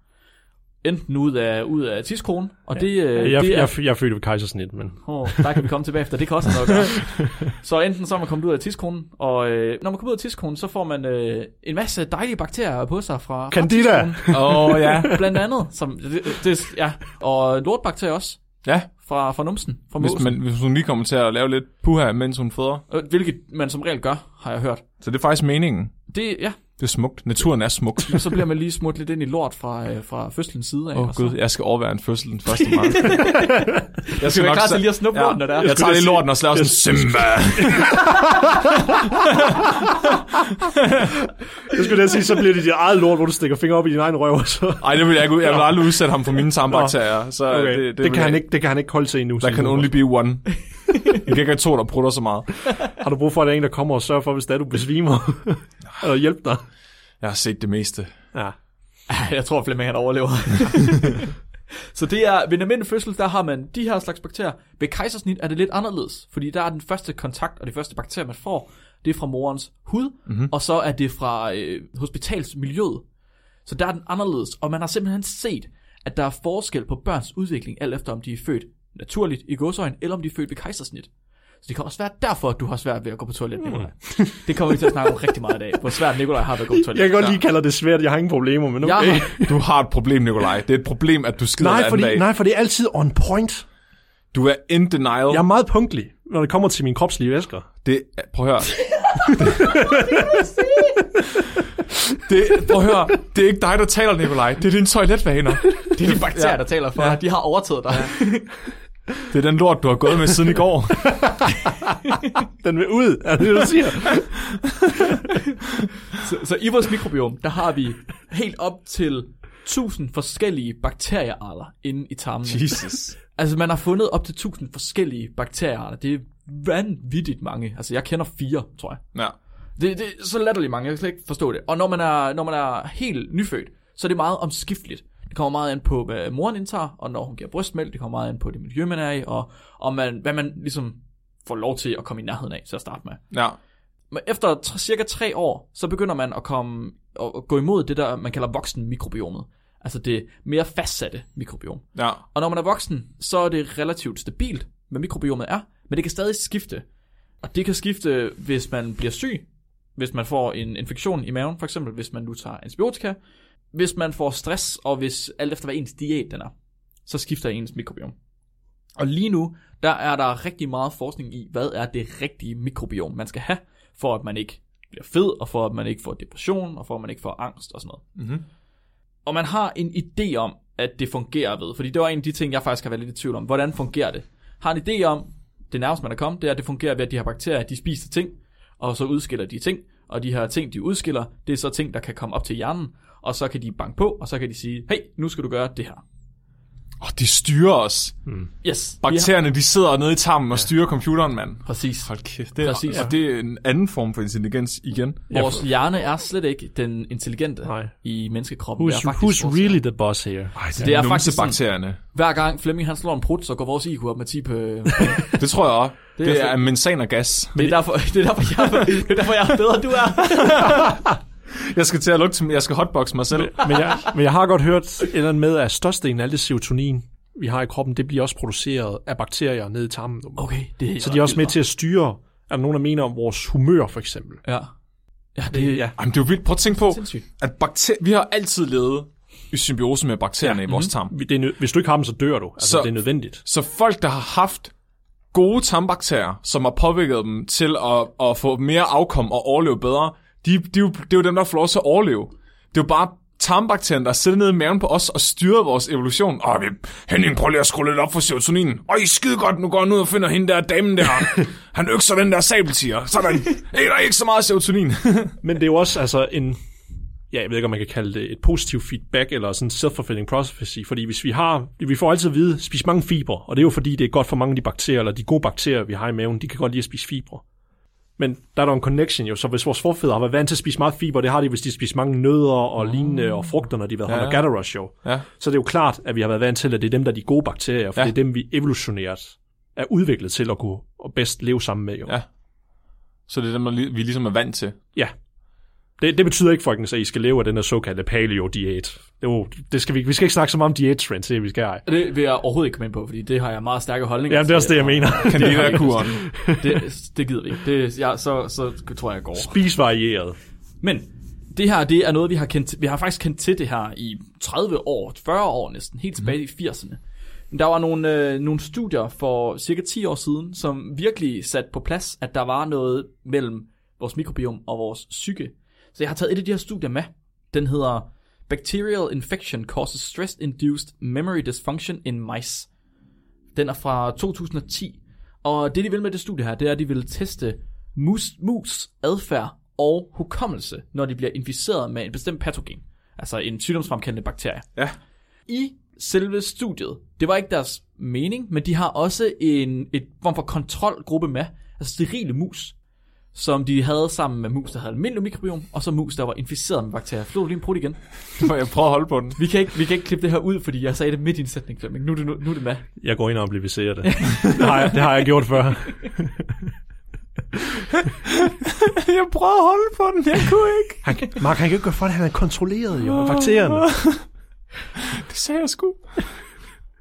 enten ud af, ud af tidskronen, og det, øh, Jeg, det er... jeg, jeg født ved kejsersnit, men... Oh, der kan vi komme tilbage efter. Det noget at gøre. *laughs* Så enten så er man kommet ud af tidskonen, og øh, når man kommer ud af tidskonen, så får man øh, en masse dejlige bakterier på sig fra, Candida! *laughs* Åh, oh, ja. Blandt andet. Som, det, det, ja. Og lortbakterier også. Ja, Fra, fra numsen. Fra hvis, man, hvis hun lige kommer til at lave lidt puha, mens hun føder. Øh, Hvilket man som regel gør, har jeg hørt. Så det er faktisk meningen. Det, ja, Det er smukt. Naturen er smuk. så bliver man lige smurt lidt ind i lort fra, øh, fra fødselens side af. Åh oh, og så- gud, jeg skal overvære en fødsel den 1. marts. *laughs* jeg skal være klar til lige at snuppe lorten, når det er. Jeg tager lige lorten og slår sådan, Simba. Jeg skulle da sige, så bliver det dit eget lort, hvor du stikker fingre op i din egen røv. og Så. Ej, det vil jeg ikke. Jeg vil aldrig udsætte ham for mine tarmbakterier. Så Okay. det, Det, det, kan jeg han ikke, det kan han ikke holde til endnu. Der kan only be one. *laughs* Jeg kan ikke have to, der prutter så meget. Har du brug for, at der er en, der kommer og sørger for, hvis det er, du besvimer? *laughs* Eller hjælpe dig? Jeg har set det meste. Ja. *laughs* Jeg tror, Flemming han overlever. *laughs* så det er, ved en almindelig fødsel, der har man de her slags bakterier. Ved kejsersnit er det lidt anderledes, fordi der er den første kontakt, og de første bakterier, man får, det er fra morens hud, mm-hmm. og så er det fra øh, hospitalsmiljøet. Så der er den anderledes, og man har simpelthen set, at der er forskel på børns udvikling, alt efter om de er født naturligt i godsøjen, eller om de er født ved kejsersnit. Så det kan også være derfor, at du har svært ved at gå på toilet, Nikolaj. Det kommer vi til at snakke om rigtig meget i dag, hvor svært Nikolaj har ved at gå på toilet. Jeg kan godt lige kalde det svært, jeg har ingen problemer, men okay. Jeg har, *laughs* Du har et problem, Nikolaj. Det er et problem, at du skider Nej, fordi, dag. nej, for det er altid on point. Du er in denial. Jeg er meget punktlig, når det kommer til mine kropslige væsker. Det, prøv at høre. *laughs* det, prøv at høre. Det er ikke dig, der taler, Nikolaj. Det er dine toiletvaner. Det er de bakterier, ja. der taler for ja. De har overtaget dig. Det er den lort, du har gået med siden i går. *laughs* *laughs* Den vil ud, er det det, du siger? *laughs* så, så i vores mikrobiom, der har vi helt op til 1000 forskellige bakteriearter inde i tarmen. Jesus. Altså, man har fundet op til 1000 forskellige bakteriearter. Det er vanvittigt mange. Altså, jeg kender fire, tror jeg. Ja. Det, det er så latterligt mange, jeg kan slet ikke forstå det. Og når man er, når man er helt nyfødt, så er det meget omskifteligt. Det kommer meget an på, hvad moren indtager, og når hun giver brystmælk, det kommer meget an på det miljø, man er i, og, og man, hvad man ligesom får lov til at komme i nærheden af til at starte med. Ja. Men efter tre, cirka tre år, så begynder man at komme og gå imod det der, man kalder voksen mikrobiomet. Altså det mere fastsatte mikrobiom. Ja. Og når man er voksen, så er det relativt stabilt, hvad mikrobiomet er, men det kan stadig skifte. Og det kan skifte, hvis man bliver syg, hvis man får en infektion i maven, for eksempel hvis man nu tager antibiotika, hvis man får stress, og hvis alt efter hvad ens diæt den er, så skifter ens mikrobiom. Og lige nu, der er der rigtig meget forskning i, hvad er det rigtige mikrobiom, man skal have, for at man ikke bliver fed, og for at man ikke får depression, og for at man ikke får angst og sådan noget. Mhm. Og man har en idé om, at det fungerer ved, fordi det var en af de ting, jeg faktisk har været lidt i tvivl om. Hvordan fungerer det? Har en idé om, det nærmest man er kommet, det er, at det fungerer ved, at de her bakterier, de spiser ting, og så udskiller de ting, og de her ting, de udskiller, det er så ting, der kan komme op til hjernen, og så kan de banke på, og så kan de sige, hey, nu skal du gøre det her. Og de styrer os. Yes, Bakterierne, de sidder nede i tarmen og styrer computeren, mand. Ja, præcis. Hold kæft. Det er, Præcis. og det er en anden form for intelligens igen. Vores hjerne er slet ikke den intelligente Nej. i menneskekroppen. Who's, det er faktisk who's really the boss here? Ej, det, det er er faktisk sådan- bakterierne. Hver gang Flemming han slår en prut, så går vores IQ op med 10 på... det *laughs* Det tror jeg også. Det Det, er det altså- er mensan og gas. er derfor, *laughs* det er derfor, jeg, det er derfor, jeg er bedre, end du er. *laughs* Jeg skal til at lugte, jeg skal hotbox mig selv. *laughs* men, jeg, men jeg har godt hørt et eller andet med, at størstedelen af alt det serotonin, vi har i kroppen, det bliver også produceret af bakterier nede i tarmen. Okay, det er Så de er også med til at styre, er der nogen, der mener om vores humør, for eksempel. Ja. Ja, det Ja. Jamen, det er jo vildt. Prøv at tænke på, sindssygt. at bakter- vi har altid levet i symbiose med bakterierne ja. i vores tarm. Det er, hvis du ikke har dem, så dør du. Altså, Så- så, det er nødvendigt. Så folk, der har haft gode tarmbakterier, som har påvirket dem til at, at få mere afkom og overleve bedre, de, de, det er jo dem, der får lov til at overleve. Det er jo bare tarmbakterien, der sidder nede i maven på os og styrer vores evolution. Åh, vi, Henning, prøv lige at skrue lidt op for serotoninen. Øj, skide godt, nu går han ud og finder hende der damen der. *laughs* Han økser den der sabeltiger. Sådan. *laughs* Hey, der er ikke så meget serotonin. *laughs* Men det er jo også altså en, ja, jeg ved ikke, om man kan kalde det et positiv feedback, eller sådan self-fulfilling prophecy, fordi hvis vi har, vi får altid at vide, spis mange fibre, og det er jo fordi, det er godt for mange af de bakterier, eller de gode bakterier, vi har i maven, de kan godt lide at spise fibre. Men der er der en connection jo, så hvis vores forfædre har været vant til at spise meget fiber, det har de, hvis de spiser mange nødder og lignende og frugter, når de har været Ja. ja. rush jo. ja. Så det er jo klart, at vi har været vant til, at det er dem, der er de gode bakterier, for Ja. det er dem, vi evolutionært er udviklet til at kunne og bedst leve sammen med. Jo. Ja. Så det er dem, vi ligesom er vant til. Ja. Det, det betyder ikke, folkens, at I skal leve af den her såkaldte paleo-diæt. Det, jo- det skal vi, vi skal ikke snakke så meget om diættrends, det vi skal ej. Det vil jeg overhovedet ikke komme ind på, fordi det har jeg meget stærke holdninger Jamen, det er også det, jeg mener. *laughs* Candida-kuren. Det, det gider vi ikke. Det, ja, så, så tror jeg, jeg går. Spis varieret. Men det her, det er noget, vi har kendt, vi har faktisk kendt til det her i 30 år, 40 år næsten, helt tilbage i 80'erne. Men Der var nogle, øh, nogle studier for cirka 10 år siden, som virkelig satte på plads, at der var noget mellem vores mikrobiom og vores psyke. Så jeg har taget et af de her studier med. Den hedder Bacterial Infection Causes Stress-Induced Memory Dysfunction in Mice. Den er fra 2010. Og det, de vil med det studie her, det er, at de vil teste mus, mus adfærd og hukommelse, når de bliver inficeret med en bestemt patogen. Altså en sygdomsfremkaldende bakterie. Ja. I selve studiet, det var ikke deres mening, men de har også en et form for kontrolgruppe med, altså sterile mus, som de havde sammen med mus, der havde almindelig mikrobiom, og så mus, der var inficeret med bakterier. Flå du lige en prut igen? *laughs* Jeg prøver at holde på den. Vi kan, ikke, vi kan ikke klippe det her ud, fordi jeg sagde det midt i en sætning, Flemming. Nu er det, nu, nu er det med. Jeg går ind og obliviserer det. det, har jeg, det har jeg gjort før. *laughs* Jeg prøver at holde på den, jeg kunne ikke. Han, Mark, han kan ikke gøre for det, han er kontrolleret jo, bakterierne. *laughs* Det sagde jeg sgu.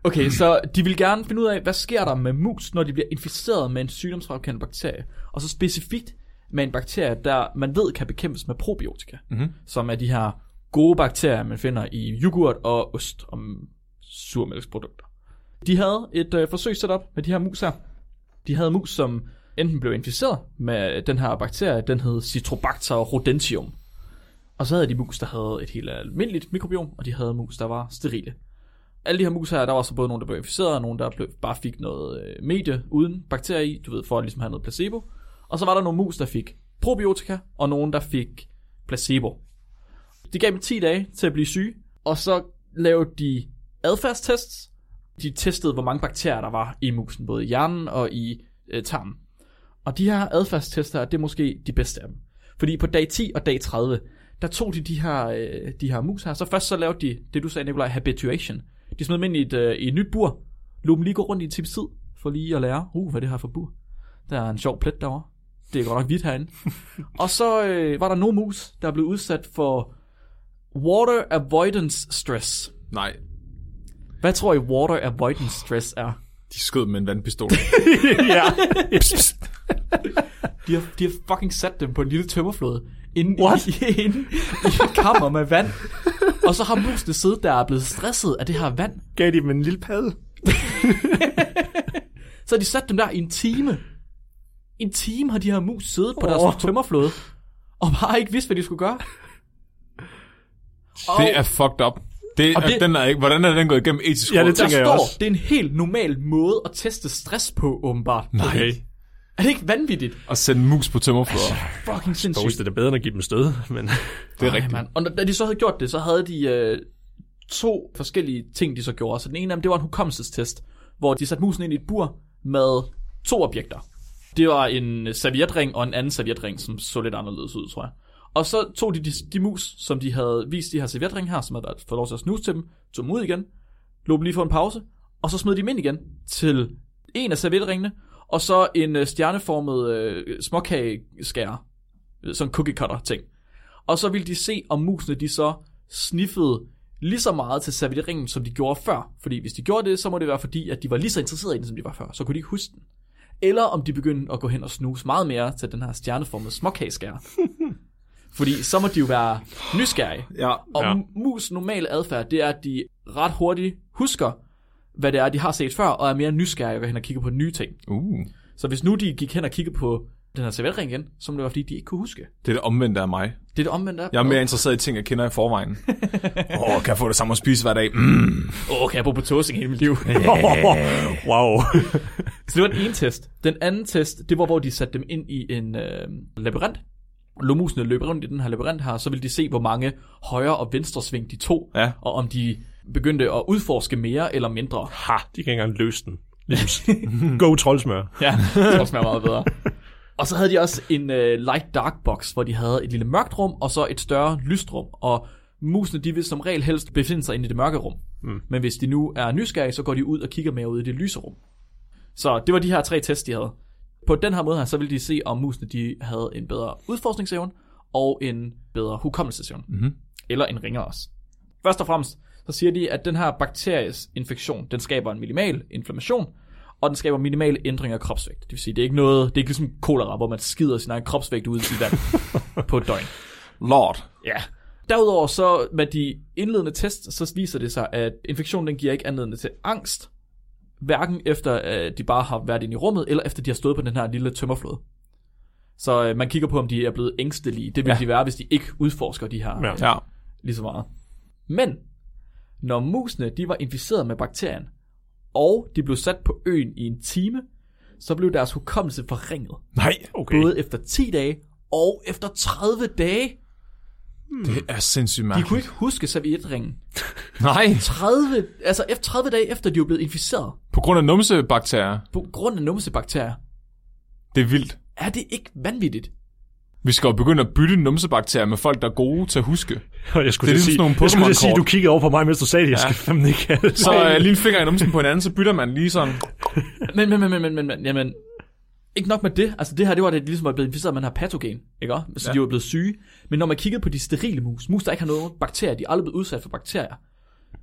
Okay, så de vil gerne finde ud af, hvad sker der med mus, når de bliver inficeret med en sygdomsfremkaldende bakterie. Og så specifikt med en bakterie, der man ved kan bekæmpes med probiotika. Mm-hmm. Som er de her gode bakterier, man finder i yoghurt og ost og surmælksprodukter. De havde et øh, forsøg sat op med de her mus her. De havde mus, som enten blev inficeret med den her bakterie, den hed Citrobacter rodentium. Og så havde de mus, der havde et helt almindeligt mikrobiom, og de havde mus, der var sterile. Alle de her mus her, der var så både nogle, der blev inficeret, og nogle, der blev, bare fik noget øh, medie uden bakterier i, du ved, for at ligesom have noget placebo. Og så var der nogle mus, der fik probiotika, og nogle, der fik placebo. De gav dem 10 dage til at blive syge, Og så lavede de adfærdstests. De testede, hvor mange bakterier der var i musen, både i hjernen og i øh, tarmen. Og de her adfærdstester, det er måske de bedste af dem. Fordi på dag 10 og dag 30, der tog de de her, øh, de her mus her. Så først så lavede de det, du sagde, Nikolaj, habituation. De smed dem ind i et, øh, i et nyt bur. Lå dem lige gå rundt i en times tid, for lige at lære, uh, hvad det her for bur? Der er en sjov plet derovre. Det er godt nok hvidt herinde. *laughs* og så øh, var der nogle mus, der blev udsat for water avoidance stress. Nej, Hvad tror I water avoidance stress er? de skød med en vandpistol. *laughs* ja. De har, de har fucking sat dem på en lille tømmerflåde. Inde What? I, *laughs* inde i et kammer med vand. Og så har musene siddet der og er blevet stresset af det her vand. Gav de dem en lille padde. Så har de sat dem der i en time. En time har de her mus siddet på Åh. deres tømmerflåde. Og bare ikke vidst, hvad de skulle gøre. Og det er fucked up. Det, Og det- den er ikke, hvordan er den gået igennem etisk Ja, det der tænker jeg står, også. det er en helt normal måde at teste stress på, åbenbart. Nej, Er det ikke vanvittigt? at en mus på tømmerflåder. Fucking sindssygt. Det er bedre end at give dem stød, men Det er Ej, rigtigt. mand. Og da de så havde gjort det, så havde de øh, to forskellige ting, de så gjorde. Så den ene af dem, det var en hukommelsestest, hvor de satte musen ind i et bur med to objekter. Det var en servietring og en anden servietring, som så lidt anderledes ud, tror jeg. Og så tog de de, de mus, som de havde vist de her servietring her, som havde været- fået lov til at snuse til dem, tog dem ud igen, lå dem lige for en pause, og så smed de dem ind igen til en af servietringene, og så en øh, stjerneformet øh, småkageskærer, øh, sådan cookie cutter ting. Og så ville de se, om musene de så sniffede lige så meget til servietringen, som de gjorde før. Fordi hvis de gjorde det, så må det være fordi, at de var lige så interesserede i den, som de var før. Så kunne de ikke huske den. Eller om de begyndte at gå hen og snuse meget mere til den her stjerneformede småkageskærer. *laughs* fordi så må de jo være nysgerrige. Ja. Og Ja. mus normale adfærd, det er, at de ret hurtigt husker, hvad det er, de har set før, og er mere nysgerrige og går hen og kigger på nye ting. Uh, Så hvis nu de gik hen og kiggede på den her servetring igen, så må det være, fordi de ikke kunne huske. det er det omvendte af mig. Det er det omvendte af. Jeg er mere interesseret i ting, jeg kender i forvejen. *laughs* Åh, oh, kan jeg få det samme at spise hver dag? Mm. Åh, kan jeg bo på toasting hele mit liv? *laughs* wow. *laughs* Så det var den ene test. Den anden test, det var, hvor de satte dem ind i en øh, labyrint. Lå musene løbe rundt i den her labyrint her, så ville de se, hvor mange højre og venstre sving de tog, Ja. og om de begyndte at udforske mere eller mindre. Ha, de kan ikke engang løse den. Go troldsmør. Ja, det var smager meget bedre. Og så havde de også en uh, light-dark box, hvor de havde et lille mørkt rum, og så et større lyst rum. Og musene, de vil som regel helst befinde sig inde i det mørke rum. Mm. Men hvis de nu er nysgerrige, så går de ud og kigger mere ud i det lyse rum. Så det var de her tre tests, de havde. På den her måde her, så ville de se, om musene de havde en bedre udforskningsevne og en bedre hukommelsesevne. Mhm. Eller en ringere også. Først og fremmest, så siger de, at den her bakteriesinfektion, den skaber en minimal inflammation, og den skaber minimale ændringer af kropsvægt. Det vil sige, det er ikke noget, det er ikke ligesom kolera, hvor man skider sin egen kropsvægt ud i vand *laughs* på et døgn. Lord. Ja. Derudover så med de indledende tests, så viser det sig, at infektionen den giver ikke anledning til angst, hverken efter at de bare har været inde i rummet, eller efter de har stået på den her lille tømmerflåde. Så øh, man kigger på, om de er blevet ængstelige. Det vil Ja. de være, hvis de ikke udforsker de her Ja. øh, lige så meget. Men, når musene de var inficeret med bakterien, og de blev sat på øen i en time, så blev deres hukommelse forringet. Nej, Okay. Både efter 10 dage og efter 30 dage. det er sindssygt De mærkeligt. kunne ikke huske servietringen. *laughs* Nej, 30, altså efter 30 dage efter, de var blevet inficeret på grund af numsebakterier. på grund af numsebakterier. Det er vildt. Er det ikke vanvittigt? Vi skal jo begynde at bytte numsebakterier med folk, der er gode til at huske. *laughs* Jeg skulle Det er ligesom at sige, sådan nogle jeg skulle at sige, du kiggede over på mig, mens du sagde det. Jeg skal fandme ikke have det. Så uh, lige en finger i numsen på hinanden, så bytter man lige sådan. *laughs* Men, men, men, men, men, men, men jamen, ikke nok med det. Altså det her, det var det, de ligesom var blevet inficeret med den her patogen, ikke også? Så Ja. ja. de var blevet syge. Men når man kiggede på de sterile mus, mus der ikke har nogen bakterier, de er aldrig blevet udsat for bakterier,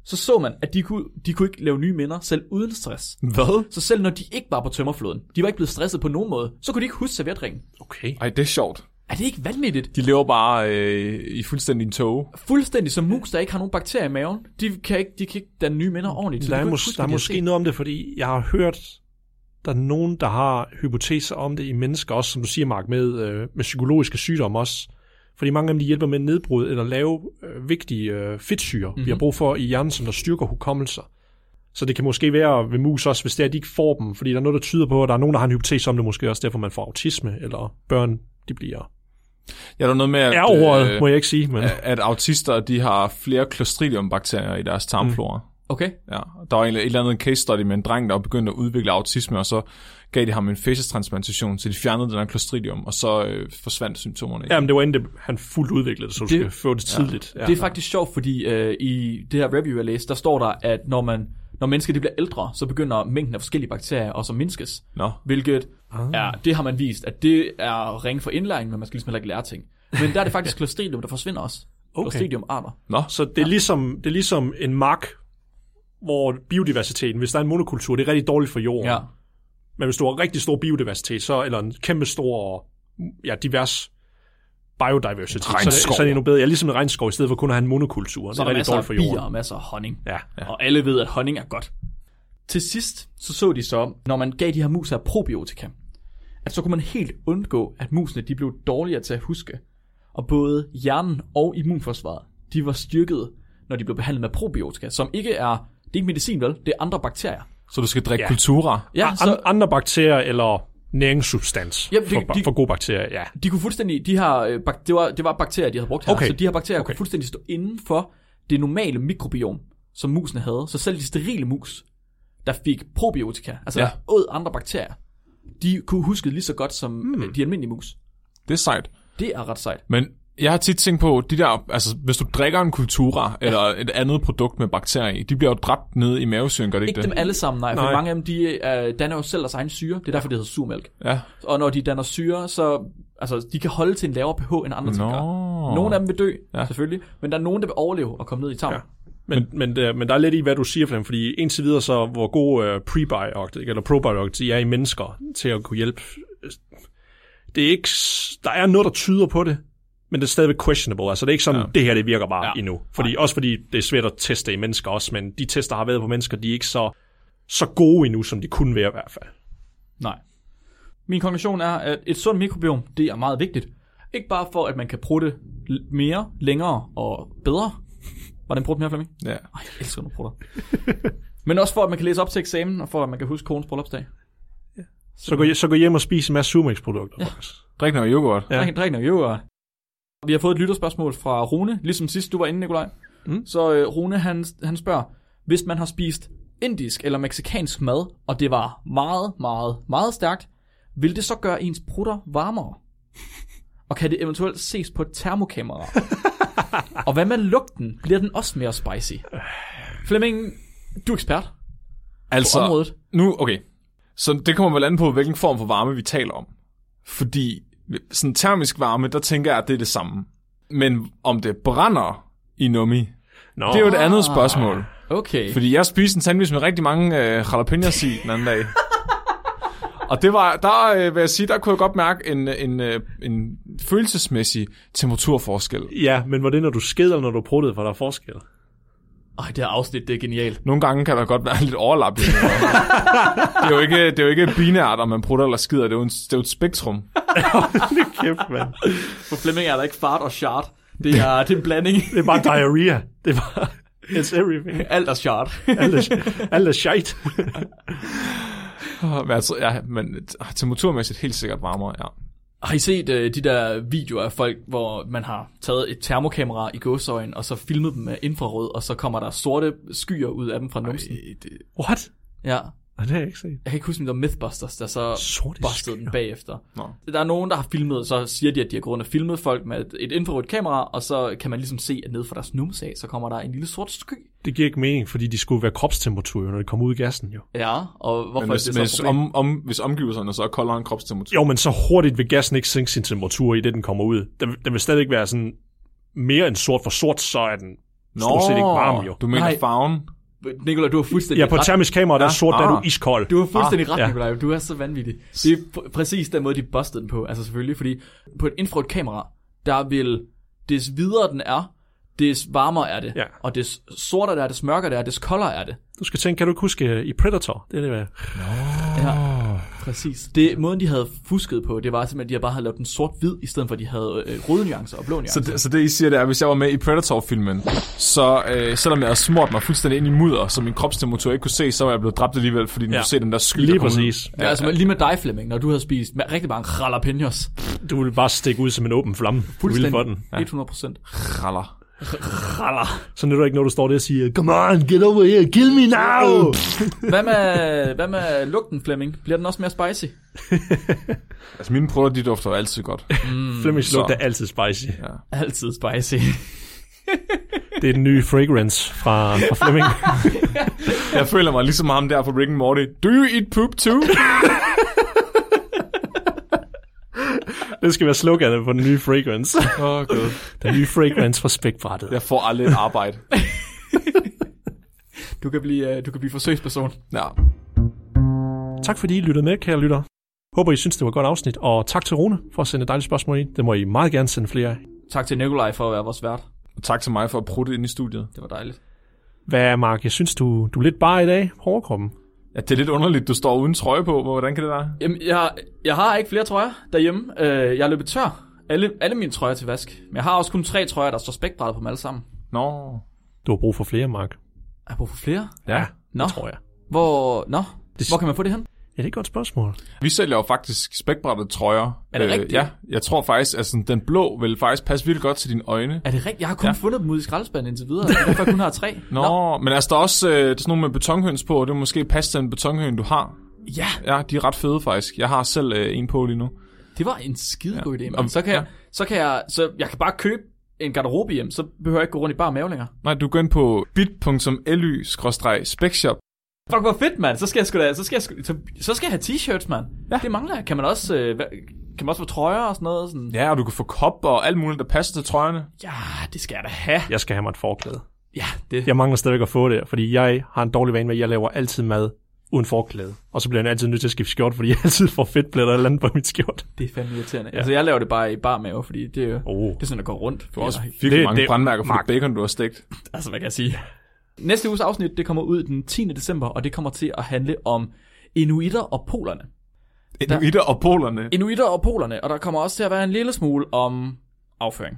så så man, at de kunne, de kunne ikke lave nye minder, selv uden stress. Hvad? Så selv når de ikke var på tømmerfloden, de var ikke blevet stresset på nogen måde, så kunne de ikke huske servietringen. Okay. Ej, det er sjovt. Er det ikke vanvittigt? De lever bare øh, i fuldstændig en tog. Fuldstændig som mus, der ikke har nogen bakterier i maven. De kan ikke, de kan ikke danne nye minder ordentligt. Der de er, mås- huske, der er måske set. noget om det, fordi jeg har hørt, der er nogen, der har hypoteser om det i mennesker, også som du siger, Mark, med, øh, med psykologiske sygdomme også. Fordi mange af dem, de hjælper med nedbrud eller lave øh, vigtige øh, fedtsyre, mm-hmm. vi har brug for i hjernen, som der styrker hukommelser. Så det kan måske være ved mus også, hvis det er, at de ikke får dem, fordi der er noget, der tyder på, at der er nogen, der har en hypotese om det, måske også derfor, man får autisme, eller børn, de bliver Ja, der er noget med, at, Er ordet, øh, må jeg ikke sige, men... at autister de har flere Clostridium-bakterier i deres tarmflora. Okay. Ja, der var en, et eller andet case study med en dreng, der var begyndt at udvikle autisme, og så gav de ham en facestransplantation, så de fjernede den her Clostridium, og så øh, forsvandt symptomerne. Jamen, det var inden det, han fuldt udviklede det, så du Det- skal få det tidligt. Ja. Det er faktisk sjovt, fordi øh, i det her review, jeg læste, der står der, at når man når mennesker de bliver ældre, så begynder mængden af forskellige bakterier også at mindskes. Nå, Hvilket er, det har man vist, at det er ringe for indlæring, men man skal ligesom heller ikke lære ting. Men der er det faktisk *laughs* Clostridium, der forsvinder også. Okay. Clostridium-arter. nå, Så det er, ligesom, det er ligesom en mark, hvor biodiversiteten, hvis der er en monokultur, det er rigtig dårligt for jorden. Ja. Men hvis du har rigtig stor biodiversitet, så, eller en kæmpe stor, ja, divers biodiversity, så, er det- Regnskov. så er det endnu bedre. Ja, ligesom en regnskov, i stedet for kun at have en monokultur. Så det er er der rigtig dårligt for bier jorden. og masser af honning. Ja. Ja. Og alle ved, at honning er godt. Til sidst, så så de så, når man gav de her mus her probiotika, at så kunne man helt undgå, at musene de blev dårligere til at huske. Og både hjernen og immunforsvaret, de var styrket, når de blev behandlet med probiotika, som ikke er, det er ikke medicin vel, det er andre bakterier. så du skal drikke Ja. ja. kultura. Ja, Så... så Andre bakterier eller næringssubstans Jamen, det- for, de- for gode bakterier, ja. de kunne fuldstændig, de her, øh, bak- det, var, det var bakterier, de havde brugt her, Okay. så de her bakterier okay. Kunne fuldstændig stå inden for det normale mikrobiom, som musene havde. Så selv de sterile mus, der fik probiotika, altså ja. Der åd andre bakterier, de kunne huske lige så godt som mm. de almindelige mus. Det er sejt. Det er ret sejt. Men jeg har tit tænkt på, de der, altså hvis du drikker en kultura, ja. eller et andet produkt med bakterier i, de bliver jo dræbt nede i mavesyren, gør det ikke, Ikke dem det? alle sammen, nej, for Nej. mange af dem, de øh, danner jo selv deres egen syre. Det er derfor, det hedder surmælk. Ja. Og når de danner syre, så altså, de kan holde til en lavere pH end andre ting Nå. gør. Nogle af dem vil dø, ja. Selvfølgelig, men der er nogen, der vil overleve og komme ned i tarmen. Ja. Men, men, men, men der er lidt i, hvad du siger, Flem, fordi indtil videre så, hvor gode uh, prebiotics eller probiotics de er i mennesker til at kunne hjælpe, det er ikke, der er noget, der tyder på det, men det er stadigvæk questionable. Altså det er ikke sådan, ja. det her det virker bare Ja. ja. endnu. Fordi, også fordi det er svært at teste i mennesker også, men de tester, der har været på mennesker, de er ikke så, så gode endnu, som de kunne være i hvert fald. Nej. Min konklusion er, at et sundt mikrobiom, det er meget vigtigt. Ikke bare for, at man kan prutte mere, længere og bedre. Var det en prut mere, Flemming? Ja. Ej, jeg elsker nogle prutter. Men også for, at man kan læse op til eksamen, og for, at man kan huske konens bryllupsdag. Så gå, så gå hjem og spis en masse Sumex-produkter. Ja. Ja. Drik noget yoghurt. Ja. Ja. Drik, drik noget yoghurt. Vi har fået et lytterspørgsmål fra Rune, ligesom sidst du var inde, Nikolaj. Mm. Så øh, Rune, han, han spørger, hvis man har spist indisk eller meksikansk mad, og det var meget, meget, meget stærkt, vil det så gøre ens prutter varmere? Og kan det eventuelt ses på et termokamera? *laughs* og hvad med lugten? Bliver den også mere spicy? Flemming, du er ekspert på Altså, området. nu, okay. Så det kommer vel an på, hvilken form for varme vi taler om. Fordi sådan termisk varme, der tænker jeg, at det er det samme. Men om det brænder i nummi, Nå, det er jo et andet spørgsmål. Okay. Fordi jeg spiste en sandwich med rigtig mange øh, jalapenos i den anden dag. Og det var, der øh, vil jeg sige, der kunne jeg godt mærke en, en, øh, en følelsesmæssig temperaturforskel. Ja, men var det, når du sked, eller når du pruttede, for der er forskel? Ej, det her afsnit, det er genialt. Nogle gange kan der godt være *laughs* lidt overlap. i det. det, er jo ikke, det er jo ikke binært, om man prutter eller skider. Det er jo, en, det er jo et spektrum. *laughs* Kæft, mand. For Flemming er der ikke fart og shart. Det er, det er en blanding. *laughs* Det er bare diarrhea. Det er bare... It's everything. Alt er shart. Alt er, alt er shite. Men, altså, ja, men temperaturmæssigt helt sikkert varmere, ja. Har I set uh, de der videoer af folk, hvor man har taget et termokamera i gåsøjen, og så filmet dem med infrarød, og så kommer der sorte skyer ud af dem fra numsen? Det, What? Ja. Nej, det har jeg ikke set. Jeg kan ikke huske, om det var Mythbusters, der så Sorte bustede den bagefter. Nå. Der er nogen, der har filmet, så siger de, at de har gået rundt og filmet folk med et, et infrarødt kamera, og så kan man ligesom se, at ned fra deres numsag, så kommer der en lille sort sky. Det giver ikke mening, fordi de skulle være kropstemperatur, når det kommer ud i gassen, jo. Ja, og hvorfor men er hvis, det så hvis, om, om, hvis omgivelserne så er koldere end kropstemperatur. Jo, men så hurtigt vil gassen ikke sænke sin temperatur, i det den kommer ud. Den, den vil stadig være sådan mere end sort, for sort, så er den stort set ikke varm, jo. du mener Nej. farven? Nikolaj, du har fuldstændig Ja, på et ret. termisk kamera, der er sort, der er du Ah. iskold. Du har fuldstændig ah, ret, ja. Nikolaj. Du er så vanvittig. Det er pr- præcis den måde, de bustede den på. Altså selvfølgelig, fordi på et infrarødt kamera, der vil, des videre den er, des varmere er det. Ja. Og des sortere det er, des mørkere det er, des koldere er det. Du skal tænke, kan du ikke huske uh, i Predator? Det er det, Ja. Præcis. Det, måden, de havde fusket på, det var simpelthen, at de bare havde lavet den sort-hvid, i stedet for, at de havde øh, røde nuancer og blå nuancer. Så det, så det, I siger, det er, at hvis jeg var med i Predator-filmen, så øh, selvom jeg havde smurt mig fuldstændig ind i mudder, som min kropstemperatur ikke kunne se, så var jeg blevet dræbt alligevel, fordi den Ja. kunne se den der sky. der Lige ud. præcis. Ja, altså lige med dig, Flemming, når du havde spist ma- rigtig mange jalapenos. Du ville bare stikke ud som en åben flamme. Du ville for den. Ja. 100 procent. Raller. Så nytter det ikke, når du står der og siger, Come on, get over here, kill me now! Hvad med, hvad med lugten, Flemming? Bliver den også mere spicy? *laughs* Altså mine produkter, de dufter altid godt. Flemmings så. lugt er altid spicy. Altid spicy. Det er den nye fragrance fra, fra Flemming. *laughs* Jeg føler mig ligesom ham der på Rick and Morty. Do you eat poop too? *laughs* det skal være sloganet på den nye fragrance. Åh, oh, gud. Den nye fragrance fra spækbrættet. Jeg får aldrig et arbejde. Du kan blive, uh, du kan blive forsøgsperson. Ja. Tak fordi I lyttede med, kære lytter. Håber, I synes, det var et godt afsnit. Og tak til Rune for at sende dejlige spørgsmål ind. Det må I meget gerne sende flere af. Tak til Nikolaj for at være vores vært. Og tak til mig for at prutte ind i studiet. Det var dejligt. Hvad, Mark? Jeg synes, du, du er lidt bare i dag på overkroppen. Ja, det er lidt underligt, du står uden trøje på. Hvordan kan det være? Jamen, jeg, jeg har ikke flere trøjer derhjemme. Øh, jeg er løbet tør. Alle, alle mine trøjer til vask. Men jeg har også kun tre trøjer, der står spækbrættet på dem alle sammen. Nå. Du har brug for flere, Mark. Jeg brug for flere? Ja. Nå, Tror jeg. hvor, nå, Det- hvor kan man få det hen? Ja, det er et godt spørgsmål. Vi sælger jo faktisk spækbrættede trøjer. Er det rigtigt? Ja, jeg tror faktisk, at sådan, den blå vil faktisk passe virkelig godt til dine øjne. Er det rigtigt? Jeg har kun Ja. ja. fundet dem ude i skraldespanden indtil videre. Det er derfor, jeg kun har tre. Nå, *laughs* Nå. men altså der er også øh, der er sådan nogle med betonhøns på, og det er måske passe til den betonhøn, du har. Ja, Ja, de er ret fede faktisk. Jeg har selv øh, en på lige nu. det var en skide god idé. Om- Men så kan, jeg, ja. så kan jeg, så jeg kan bare købe en garderobe hjem, så behøver jeg ikke gå rundt i bare mave længere. Nej, du går ind på bit.ly-specshop. Fuck, hvor fedt, mand. Så skal jeg sgu da, så skal jeg, sgu, så, så skal jeg have t-shirts, mand. Ja. Det mangler jeg. Kan man også, øh, kan man også få trøjer og sådan noget? Sådan? Ja, og du kan få kop og alt muligt, der passer til trøjerne. Ja, det skal jeg da have. Jeg skal have mig et forklæde. Ja, det. Jeg mangler stadigvæk at få det, fordi jeg har en dårlig vane med, at jeg laver altid mad uden forklæde. Og så bliver jeg altid nødt til at skifte skjort, fordi jeg altid får fedtpletter eller andet på mit skjort. Det er fandme irriterende. Ja. Altså, jeg laver det bare i bar mave, fordi det er jo, Oh. det er sådan, der går rundt. Du har også virkelig Det- mange det- brandmærker for det bacon, du har stegt. Altså, hvad kan jeg sige? Næste uges afsnit, det kommer ud den 10. december, og det kommer til at handle om inuitter og polerne. Inuitter og polerne. Inuitter og polerne, og der kommer også til at være en lille smule om afføring.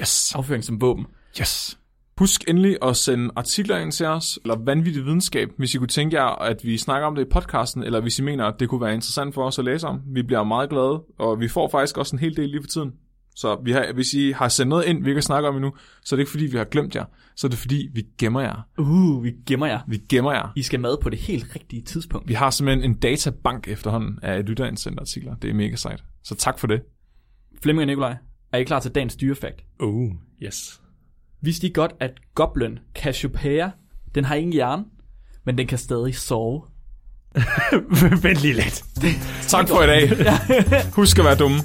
Yes. Afføring som våben. Yes. Husk endelig at sende artikler ind til os, eller vanvittig videnskab, hvis I kunne tænke jer, at vi snakker om det i podcasten, eller hvis I mener, at det kunne være interessant for os at læse om. Vi bliver meget glade, og vi får faktisk også en hel del lige for tiden. Så vi har, hvis I har sendt noget ind, vi kan snakke om endnu, så er det ikke fordi, vi har glemt jer. Så er det fordi, vi gemmer jer. Uh, vi gemmer jer. Vi gemmer jer. I skal med på det helt rigtige tidspunkt. Vi har simpelthen en databank efterhånden af lytterindsendte artikler. Det er mega sejt. Så tak for det. Flemming og Nikolaj, er I klar til dagens dyrefakt? Oh, yes. Vidste I godt, at goblen Cassiopeia, den har ingen hjerne, men den kan stadig sove? *laughs* Vent lige lidt. Tak for i dag. *laughs* Husk at være dumme.